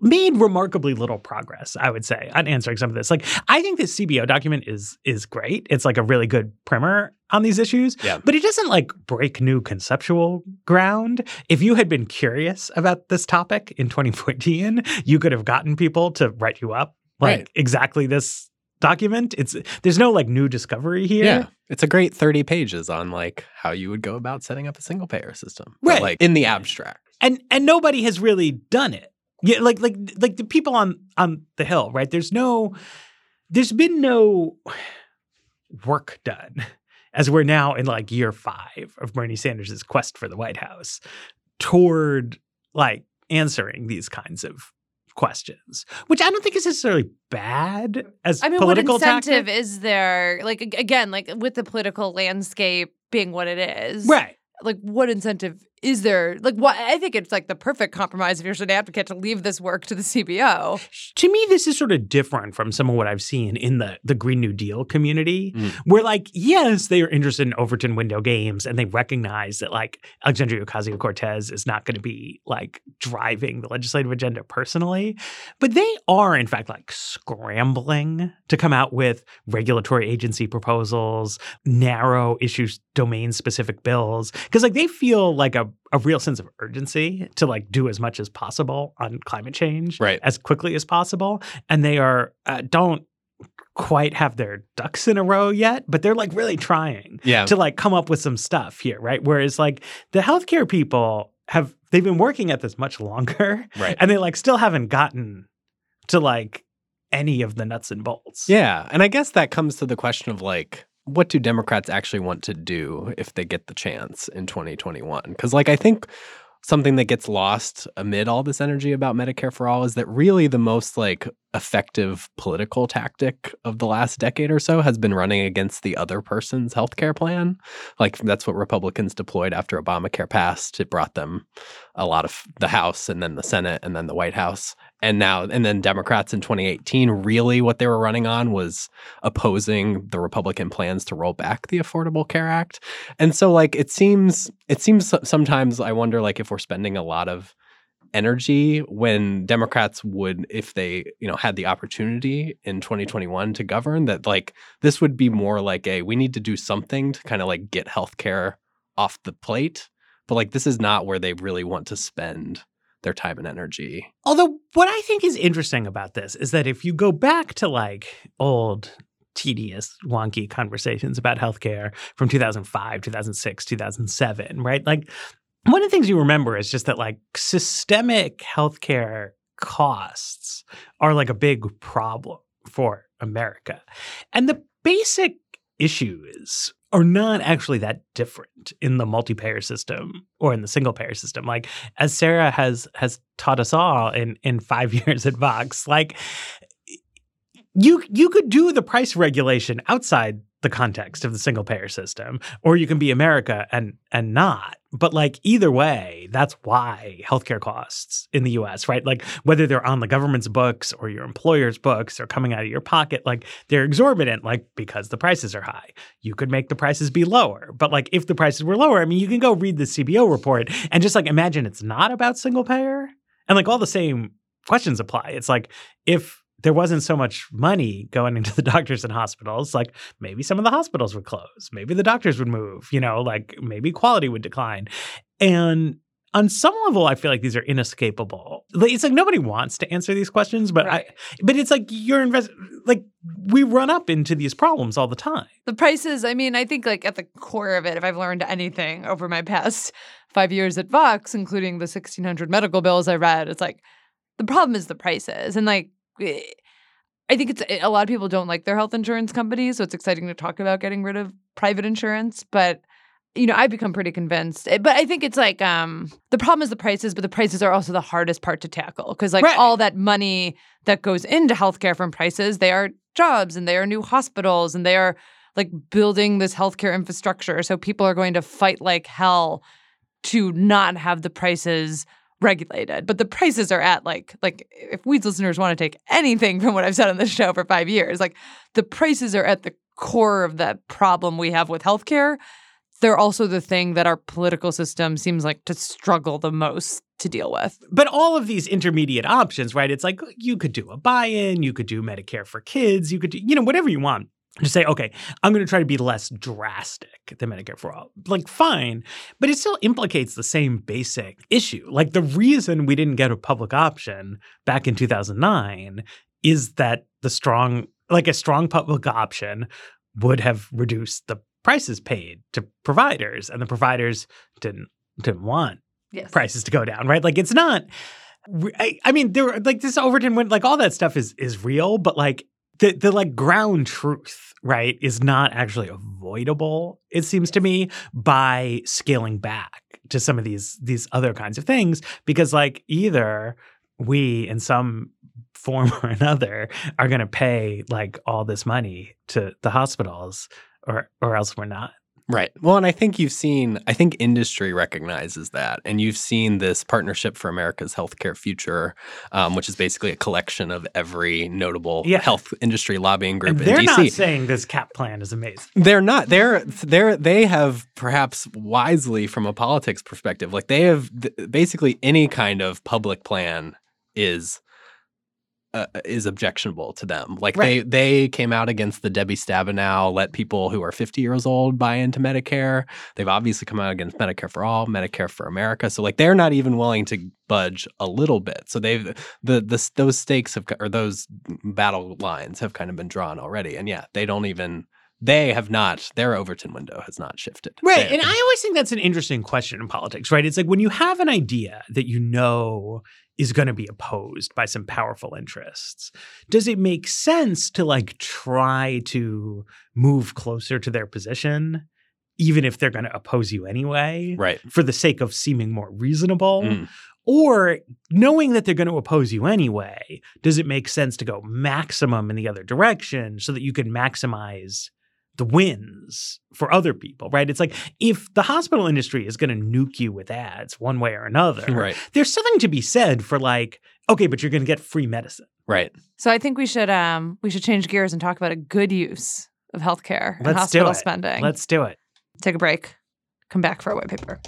made remarkably little progress, I would say, on answering some of this. Like, I think this CBO document is is great. It's like a really good primer on these issues. Yeah. But it doesn't like break new conceptual ground. If you had been curious about this topic in 2014, you could have gotten people to write you up like Right. exactly this document. It's there's no like new discovery here. Yeah. It's a great 30 pages on like how you would go about setting up a single payer system. But, Right. like in the abstract. and and nobody has really done it. Yeah, like like like the people on on the hill, right? There's no, there's been no work done as we're now in like year five of Bernie Sanders' quest for the White House toward like answering these kinds of questions, which I don't think is necessarily bad as I mean, political what incentive tactic. is there? Like again, like with the political landscape being what it is, right? Like, what incentive is there? Like, what? I think it's like the perfect compromise if you're an advocate to leave this work to the CBO. to me, this is sort of different from some of what I've seen in the the Green New Deal community, Mm. where like, yes, they are interested in Overton window games and they recognize that like Alexandria Ocasio Cortez is not going to be like driving the legislative agenda personally, but they are in fact like scrambling to come out with regulatory agency proposals, narrow issues, domain specific bills, because like they feel like a a, a real sense of urgency to like do as much as possible on climate change Right. as quickly as possible. And they are, uh, don't quite have their ducks in a row yet, but they're like really trying Yeah. to like come up with some stuff here, right? Whereas like the healthcare people have, they've been working at this much longer Right. and they like still haven't gotten to like any of the nuts and bolts. Yeah. And I guess that comes to the question of like, what do Democrats actually want to do if they get the chance in 2021? Because, like, I think something that gets lost amid all this energy about Medicare for all is that really the most like effective political tactic of the last decade or so has been running against the other person's healthcare plan. Like that's what Republicans deployed after Obamacare passed. It brought them a lot of the House and then the Senate and then the White House. And now and then Democrats in 2018 really what they were running on was opposing the Republican plans to roll back the Affordable Care Act. And so like it seems it seems sometimes I wonder like if we're spending a lot of energy when Democrats would if they, you know, had the opportunity in 2021 to govern that like this would be more like a we need to do something to kind of like get healthcare off the plate. But like this is not where they really want to spend their time and energy. Although, what I think is interesting about this is that if you go back to like old, tedious, wonky conversations about healthcare from 2005, 2006, 2007, right? Like, one of the things you remember is just that like systemic healthcare costs are like a big problem for America. And the basic issues are not actually that different in the multi-payer system or in the single payer system. Like as Sarah has has taught us all in in 5 years at Vox, like you you could do the price regulation outside the context of the single payer system or you can be America and and not. But like either way, that's why healthcare costs in the US, right? Like whether they're on the government's books or your employer's books or coming out of your pocket, like they're exorbitant like because the prices are high. You could make the prices be lower. But like if the prices were lower, I mean you can go read the CBO report and just like imagine it's not about single payer and like all the same questions apply. It's like if there wasn't so much money going into the doctors and hospitals, like maybe some of the hospitals would close, maybe the doctors would move, you know, like maybe quality would decline. And on some level, I feel like these are inescapable. Like, It's like nobody wants to answer these questions, but Right. I, but it's like you're invest like we run up into these problems all the time. The prices, I mean, I think like at the core of it, if I've learned anything over my past five years at Vox, including the 1600 medical bills I read, it's like the problem is the prices. And like, I think it's a lot of people don't like their health insurance companies. So it's exciting to talk about getting rid of private insurance. But, you know, I've become pretty convinced. Eh, But I think it's like um, the problem is the prices, but the prices are also the hardest part to tackle because like Right. all that money that goes into healthcare from prices, they are jobs and they are new hospitals and they are like building this healthcare infrastructure. So people are going to fight like hell to not have the prices regulated. But the prices are at like like if Weeds listeners want to take anything from what I've said on this show for five years, like the prices are at the core of that problem we have with healthcare. They're also the thing that our political system seems like to struggle the most to deal with. But all of these intermediate options, right? It's like you could do a buy-in, you could do Medicare for kids, you could do, you know, whatever you want. Just say, okay, I'm going to try to be less drastic than Medicare for all. Like, fine, but it still implicates the same basic issue. Like, the reason we didn't get a public option back in 2009 is that the strong, like, a strong public option would have reduced the prices paid to providers, and the providers didn't didn't want Yes. prices to go down, right? Like it's not. I, I mean, there like this Overton went like all that stuff is is real, but like the the like ground truth, right, is not actually avoidable. It seems to me by scaling back to some of these these other kinds of things because like either we in some form or another are going to pay like all this money to the hospitals or or else we're not. Right. Well, and I think you've seen, I think industry recognizes that. And you've seen this Partnership for America's Healthcare Future, um, which is basically a collection of every notable Yeah. health industry lobbying group And in they're DC. not saying this CAP plan is amazing. They're not. They're they're they have perhaps wisely from a politics perspective. Like they have th- basically any kind of public plan is uh, is objectionable to them. Like Right. they they came out against the Debbie Stabenow let people who are 50 years old buy into Medicare. They've obviously come out against Medicare for all, Medicare for America. So like they're not even willing to budge a little bit. So they've the the those stakes have or those battle lines have kind of been drawn already. And yeah, they don't even they have not their Overton window has not shifted. Right. And I always think that's an interesting question in politics, right? It's like when you have an idea that you know is going to be opposed by some powerful interests, does it make sense to like try to move closer to their position, even if they're going to oppose you anyway, right. for the sake of seeming more reasonable? Mm. Or knowing that they're going to oppose you anyway, does it make sense to go maximum in the other direction so that you can maximize the wins for other people, right? It's like if the hospital industry is going to nuke you with ads one way or another, Right. there's something to be said for like, okay, but you're going to get free medicine. Right. So I think we should um we should change gears and talk about a good use of healthcare and Let's do hospital it. spending. Let's do it. take a break. Come back for a white paper.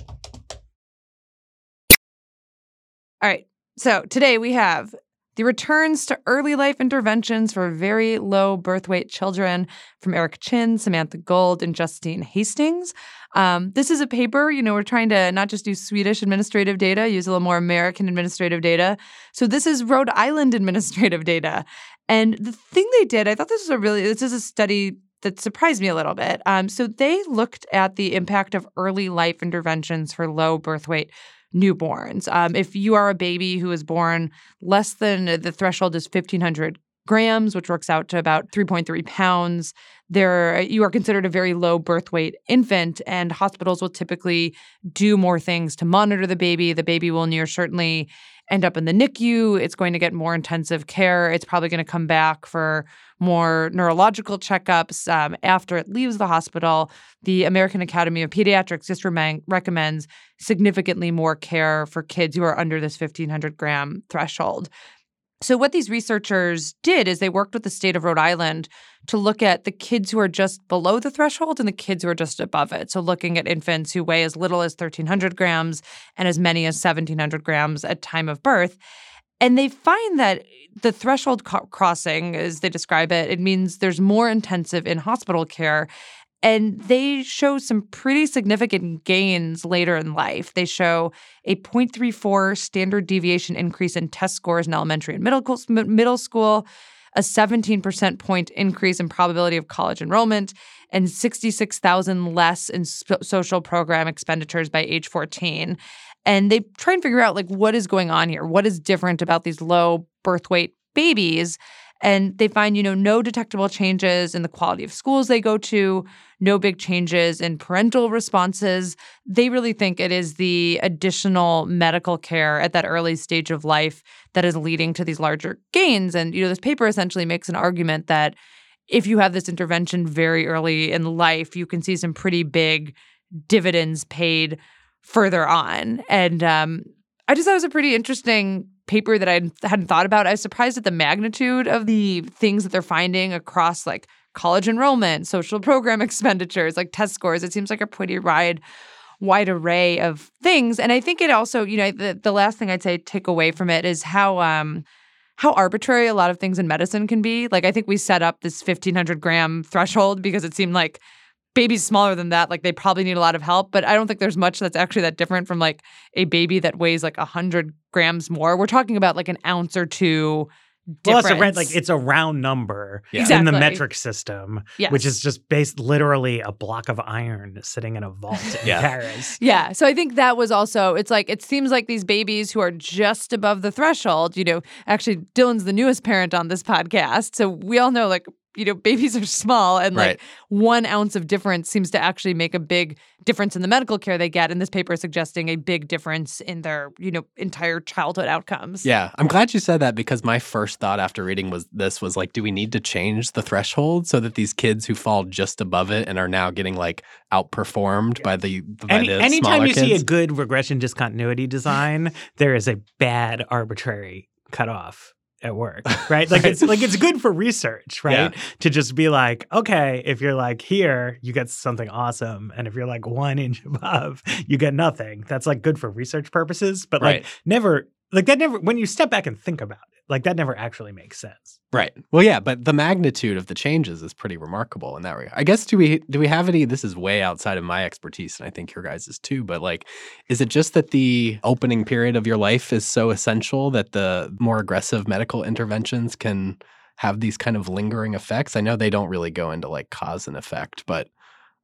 All right. So today we have the returns to early life interventions for very low birth weight children from Eric Chyn, Samantha Gold, and Justine Hastings. Um, this is a paper, you know, we're trying to not just do Swedish administrative data, use a little more American administrative data. So this is Rhode Island administrative data. And the thing they did, I thought this was a really, this is a study that surprised me a little bit. Um, so they looked at the impact of early life interventions for low birth weight newborns. Um, if you are a baby who is born less than the threshold is 1,500 grams, which works out to about 3.3 pounds, there you are considered a very low birth weight infant, and hospitals will typically do more things to monitor the baby. The baby will near certainly end up in the NICU. It's going to get more intensive care. It's probably going to come back for more neurological checkups um, after it leaves the hospital. The American Academy of Pediatrics just recommends significantly more care for kids who are under this 1500 gram threshold. So, what these researchers did is they worked with the state of Rhode Island to look at the kids who are just below the threshold and the kids who are just above it. So, looking at infants who weigh as little as 1,300 grams and as many as 1,700 grams at time of birth. And they find that the threshold co- crossing, as they describe it, it means there's more intensive in hospital care. And they show some pretty significant gains later in life. They show a 0.34 standard deviation increase in test scores in elementary and middle, middle school, a 17% point increase in probability of college enrollment, and 66,000 less in social program expenditures by age 14. And they try and figure out like what is going on here? What is different about these low birth weight babies? And they find, you know, no detectable changes in the quality of schools they go to, no big changes in parental responses. They really think it is the additional medical care at that early stage of life that is leading to these larger gains. And, you know, this paper essentially makes an argument that if you have this intervention very early in life, you can see some pretty big dividends paid further on. And um, I just thought it was a pretty interesting paper that I hadn't thought about. I was surprised at the magnitude of the things that they're finding across like college enrollment, social program expenditures, like test scores. It seems like a pretty wide wide array of things. And I think it also, you know, the, the last thing I'd say take away from it is how um how arbitrary a lot of things in medicine can be. Like I think we set up this 1500 gram threshold because it seemed like babies smaller than that like they probably need a lot of help but i don't think there's much that's actually that different from like a baby that weighs like 100 grams more we're talking about like an ounce or two Well, difference. it's a rent, like it's a round number Yeah. in the metric system, yes. which is just based literally a block of iron sitting in a vault in Yeah. Paris. Yeah. So I think that was also, it's like, it seems like these babies who are just above the threshold, you know, actually, Dylan's the newest parent on this podcast. So we all know, like, you know, babies are small and like Right. one ounce of difference seems to actually make a big difference in the medical care they get. And this paper is suggesting a big difference in their, you know, entire childhood outcomes. Yeah, I'm glad you said that because my first thought after reading was this was like, do we need to change the threshold so that these kids who fall just above it and are now getting like outperformed by the by Any, the anytime you kids? see a good regression discontinuity design, there is a bad arbitrary cutoff at work, right? Like it's like it's good for research, right? To just be like, okay, if you're like here, you get something awesome, and if you're like one inch above, you get nothing. That's like good for research purposes, but like never like that never when you step back and think about it Like that never actually makes sense. Right. Well, yeah, but the magnitude of the changes is pretty remarkable in that regard. I guess do we do we have any? This is way outside of my expertise, and I think your guys is too. But like, is it just that the opening period of your life is so essential that the more aggressive medical interventions can have these kind of lingering effects? I know they don't really go into like cause and effect, but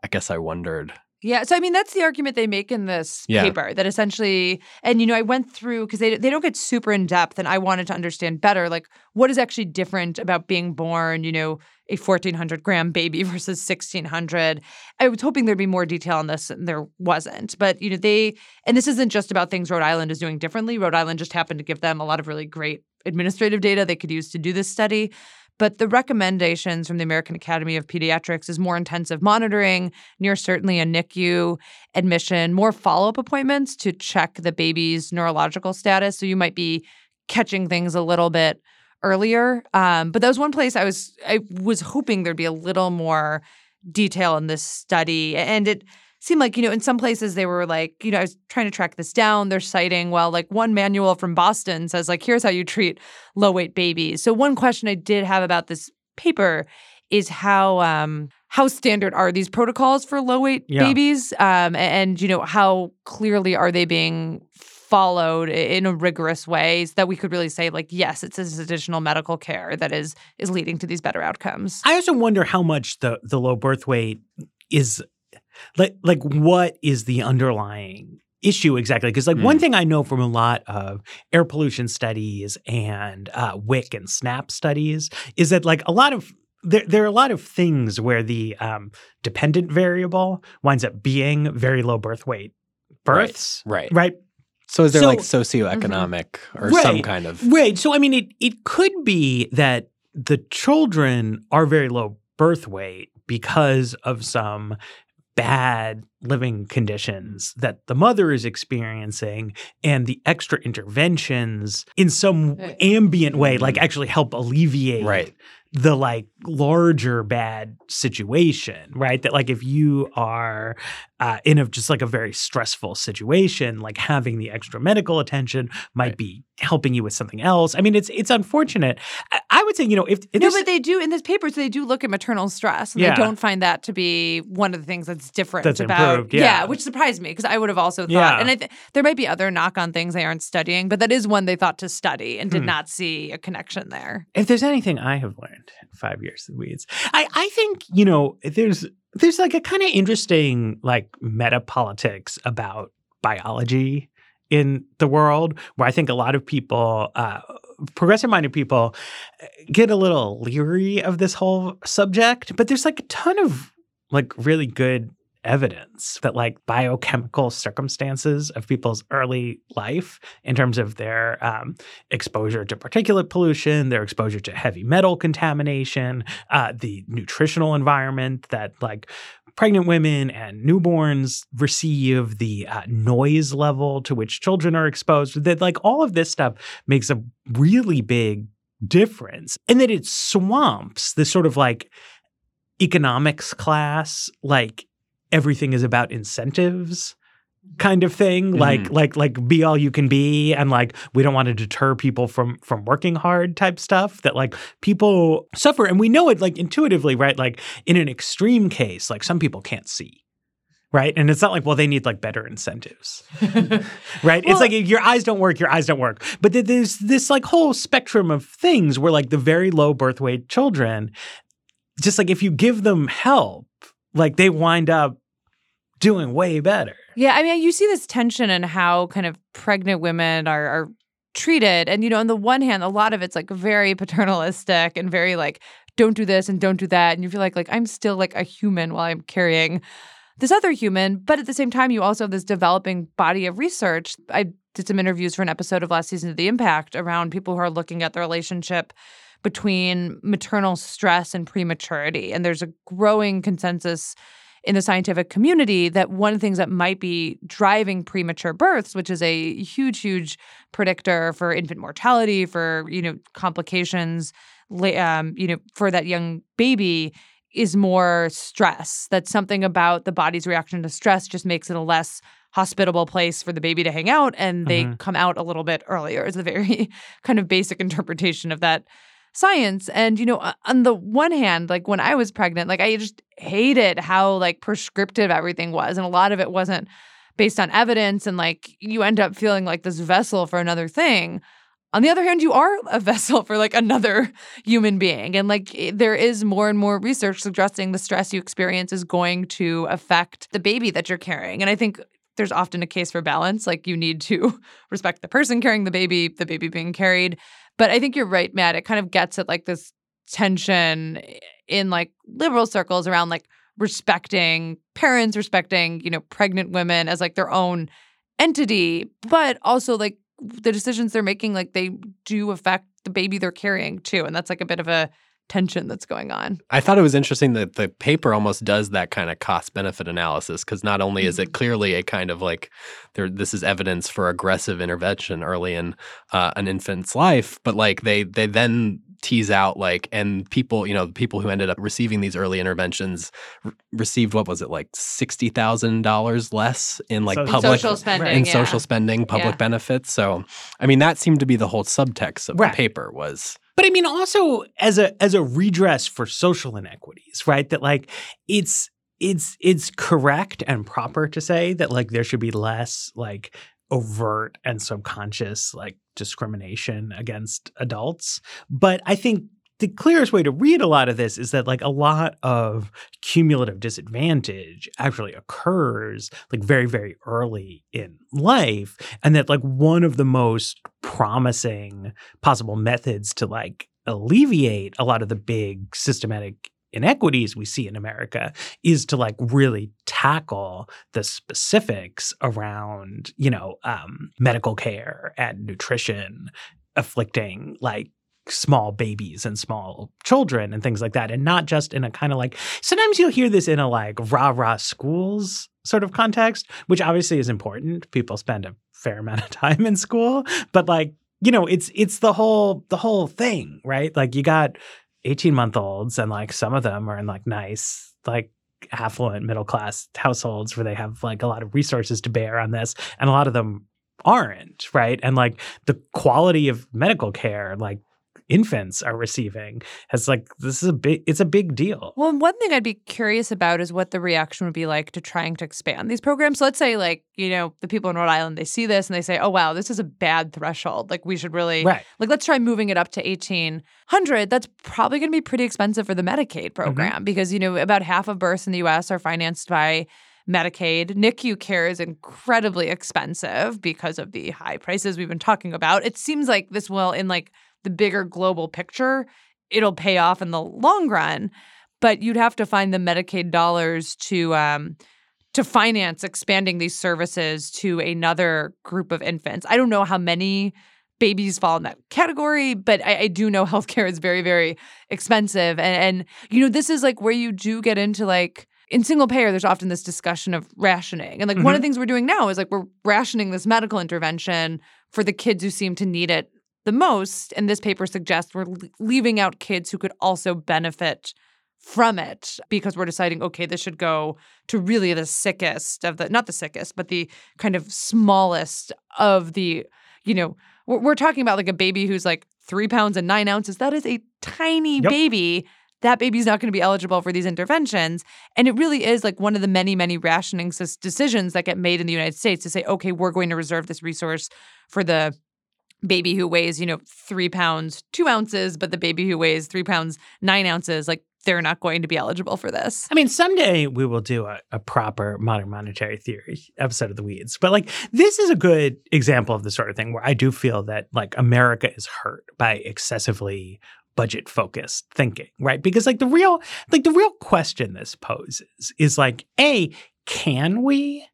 I guess I wondered Yeah, so I mean that's the argument they make in this Yeah. paper that essentially, and you know, I went through because they they don't get super in depth, and I wanted to understand better, like what is actually different about being born, you know, a fourteen hundred gram baby versus sixteen hundred. I was hoping there'd be more detail on this, and there wasn't. But you know, they and this isn't just about things Rhode Island is doing differently. Rhode Island just happened to give them a lot of really great administrative data they could use to do this study. But the recommendations from the American Academy of Pediatrics is more intensive monitoring, near certainly a NICU admission, more follow up appointments to check the baby's neurological status. So you might be catching things a little bit earlier. Um, but that was one place I was I was hoping there'd be a little more detail in this study, and it seemed like you know in some places they were like you know I was trying to track this down. They're citing well like one manual from Boston says like here's how you treat low weight babies. So one question I did have about this paper is how um how standard are these protocols for low weight Yeah. babies um and you know how clearly are they being followed in a rigorous way so that we could really say like yes it's this additional medical care that is is leading to these better outcomes I also wonder how much the the low birth weight is like like what is the underlying issue exactly because like one Mm. thing i know from a lot of air pollution studies and uh, wic and snap studies is that like a lot of there, there are a lot of things where the um, dependent variable winds up being very low birth weight births right. right So is there So- like socioeconomic or some Right. kind of Right. So I mean it it could be that the children are very low birth weight because of some bad living conditions that the mother is experiencing and the extra interventions in some Right. ambient way like actually help alleviate right? the like larger bad situation, right? That like if you are uh, in a just like a very stressful situation, like having the extra medical attention might Right. be helping you with something else. I mean, it's it's unfortunate. I, I would say, you know, if, if no but they do in this paper so they do look at maternal stress and Yeah. they don't find that to be one of the things that's different That's about improved, yeah. which surprised me because i would have also thought Yeah. and i th- there might be other knock on things they aren't studying but that is one they thought to study and did Hmm. not see a connection there if there's anything I have learned in five years of weeds, I, I think, you know, there's there's like a kind of interesting like meta politics about biology in the world where I think a lot of people, uh, progressive minded people, uh, get a little leery of this whole subject. But there's like a ton of like really good evidence that like biochemical circumstances of people's early life in terms of their um, exposure to particulate pollution, their exposure to heavy metal contamination, uh, the nutritional environment that like pregnant women and newborns receive, the uh, noise level to which children are exposed, that like all of this stuff makes a really big difference. And that it swamps this sort of like economics class, like everything is about incentives kind of thing mm-hmm. like like like be all you can be and like we don't want to deter people from from working hard type stuff that like people suffer. And we know it like intuitively right? Like in an extreme case like some people can't see right? And it's not like well they need like better incentives right? It's like if your eyes don't work your eyes don't work. But there's this like whole spectrum of things where like the very low birth weight children just like if you give them help like they wind up doing way better Yeah, I mean, you see this tension in how kind of pregnant women are, are treated. And, you know, on the one hand, a lot of it's like very paternalistic and very like, don't do this and don't do that. And you feel like, like, I'm still like a human while I'm carrying this other human. But at the same time, you also have this developing body of research. I did some interviews for an episode of last season of The Impact around people who are looking at the relationship between maternal stress and prematurity. And there's a growing consensus in the scientific community that one of the things that might be driving premature births, which is a huge, huge predictor for infant mortality, for you know complications, um, you know, for that young baby, is more stress. That something about the body's reaction to stress just makes it a less hospitable place for the baby to hang out and they Mhm. come out a little bit earlier is the very kind of basic interpretation of that science. And you know on the one hand like when i was pregnant like i just hated how like prescriptive everything was. And a lot of it wasn't based on evidence. And like you end up feeling like this vessel for another thing. On the other hand you are a vessel for like another human being. And like there is more and more research suggesting the stress you experience is going to affect the baby that you're carrying. And i think there's often a case for balance. Like you need to respect the person carrying the baby the baby being carried but i think you're right matt it kind of gets at like this tension in like liberal circles around like respecting parents respecting you know pregnant women as like their own entity but also like the decisions they're making like they do affect the baby they're carrying too and that's like a bit of a tension that's going on I thought it was interesting that the paper almost does that kind of cost benefit analysis because not only is it clearly a kind of like there this is evidence for aggressive intervention early in uh, an infant's life, but like they they then tease out like and people you know people who ended up receiving these early interventions re- received what was it like sixty thousand dollars less in like So- public social spending in yeah. social spending, public Yeah. benefits. So, I mean, that seemed to be the whole subtext of Right. the paper was But I mean, also as a as a redress for social inequities, right? That like it's it's it's correct and proper to say that like there should be less like overt and subconscious like discrimination against adults. But I think the clearest way to read a lot of this is that like a lot of cumulative disadvantage actually occurs like very very early in life and that like one of the most promising possible methods to like alleviate a lot of the big systematic inequities we see in America is to like really tackle the specifics around, you know, um, medical care and nutrition afflicting like small babies and small children and things like that. And not just in a kind of like sometimes you'll hear this in a like rah rah schools sort of context, which obviously is important. People spend a fair amount of time in school, but like you know it's it's the whole the whole thing right like you got 18 month olds and like some of them are in like nice like affluent middle class households where they have like a lot of resources to bear on this and a lot of them aren't right and like the quality of medical care like infants are receiving has like this is a big it's a big deal Well, one thing I'd be curious about is what the reaction would be like to trying to expand these programs. So let's say, like, you know, the people in Rhode Island, they see this and they say, oh, wow, this is a bad threshold. Like, we should really, right like, let's try moving it up to 1800. That's probably going to be pretty expensive for the Medicaid mm-hmm. program because, you know, about half of births in the US are financed by Medicaid. NICU care is incredibly expensive because of the high prices we've been talking about. It seems like this will, in like the bigger global picture, it'll pay off in the long run. But you'd have to find the Medicaid dollars to um, to finance expanding these services to another group of infants. I don't know how many babies fall in that category, but I, I do know healthcare is very, very expensive. And, and, you know, this is like where you do get into like, in single payer, there's often this discussion of rationing. And like one of the things we're doing now is like we're rationing this medical intervention for the kids who seem to need it the most. And this paper suggests we're leaving out kids who could also benefit from it because we're deciding, okay, this should go to really the sickest of the, not the sickest, but the kind of smallest of the, you know, we're, we're talking about like a baby who's like three pounds and nine ounces. That is a tiny Yep. baby. That baby's not going to be eligible for these interventions. And it really is like one of the many, many rationing decisions that get made in the United States to say, okay, we're going to reserve this resource for the baby who weighs, you know, three pounds, two ounces, but the baby who weighs three pounds, nine ounces, like they're not going to be eligible for this. I mean, someday we will do a, a proper modern monetary theory episode of the weeds. But like this is a good example of the sort of thing where I do feel that like America is hurt by excessively budget focused thinking, right? Because like the real like the real question this poses is like, A, can we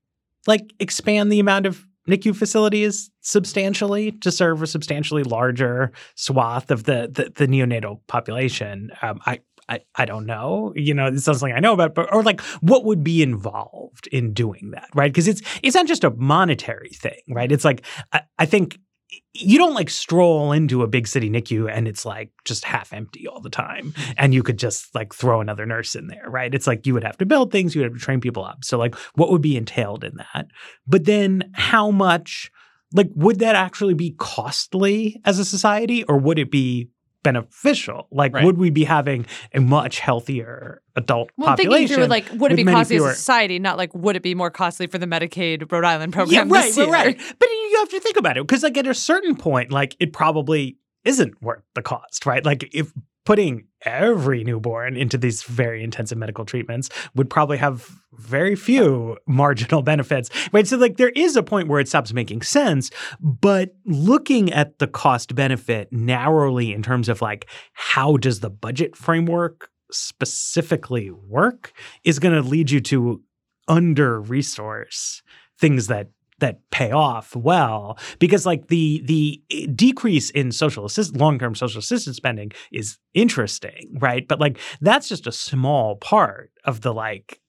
like expand the amount of NICU facilities substantially to serve a substantially larger swath of the the, the neonatal population? Um, I I, I don't know. You know, it's not something I know about, but or like what would be involved in doing that, right? Because it's it's not just a monetary thing, right? It's like I, I think you don't like stroll into a big city NICU and it's like just half empty all the time. And you could just like throw another nurse in there, right? It's like you would have to build things, you would have to train people up. So, like, what would be entailed in that? But then how much, like, would that actually be costly as a society or would it be beneficial? Like, Right. would we be having a much healthier adult Well, population? thinking through like, would it be costly fewer- as a society? Not like, would it be more costly for the Medicaid Rhode Island program? Yeah, right, right, right. But have to think about it because, like, at a certain point, like, it probably isn't worth the cost, right? Like, if putting every newborn into these very intensive medical treatments would probably have very few marginal benefits, right? So, like, there is a point where it stops making sense, but looking at the cost benefit narrowly in terms of like, how does the budget framework specifically work is going to lead you to under resource things that that pay off well. Because like the the eh, decrease in social assist long-term social assistance spending is interesting right? But like that's just a small part of the like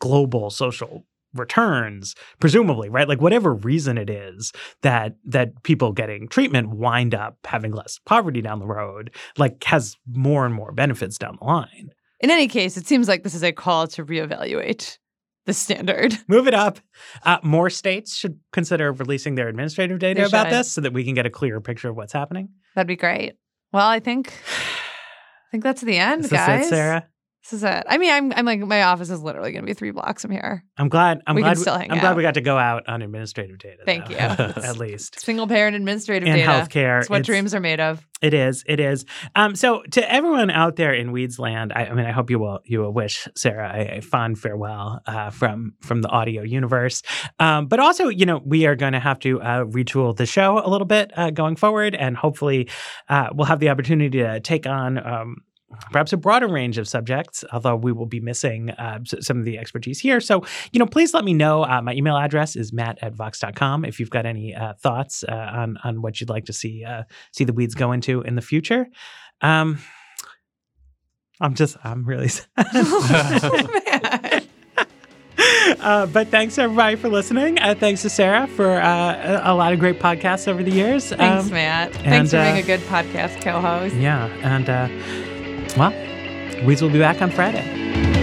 global social returns presumably right? Like whatever reason it is that that people getting treatment wind up having less poverty down the road like has more and more benefits down the line. In any case, it seems like this is a call to reevaluate the standard. move it up. Uh, more states should consider releasing their administrative data They about should. this so that we can get a clearer picture of what's happening. That'd be great. Well, I think I think that's the end, Is guys. it, Sarah? This is it. I mean, I'm I'm like my office is literally going to be three blocks from here. I'm glad. I'm We can glad. still hang I'm glad we got to go out on administrative data. Thank though, you. at least. Single payer administrative And data. healthcare. It's what It's- dreams are made of. It is. It is. Um, so to everyone out there in Weeds Land, I, I mean, I hope you will you will wish Sarah a, a fond farewell uh, from from the audio universe. Um, but also, you know, we are going to have to uh, retool the show a little bit uh, going forward, and hopefully, uh, we'll have the opportunity to take on. Um, Perhaps a broader range of subjects, although we will be missing uh, some of the expertise here. So, you know, please let me know. Uh, my email address is matt at vox.com if you've got any uh, thoughts uh, on, on what you'd like to see uh, see the weeds go into in the future. Um, I'm just, I'm really sad. Uh, but thanks everybody for listening. Uh, thanks to Sarah for uh, a a lot of great podcasts over the years. Thanks, Um, Matt. and, Thanks for uh, being a good podcast co-host. Yeah, and uh, well, we will be back on Friday.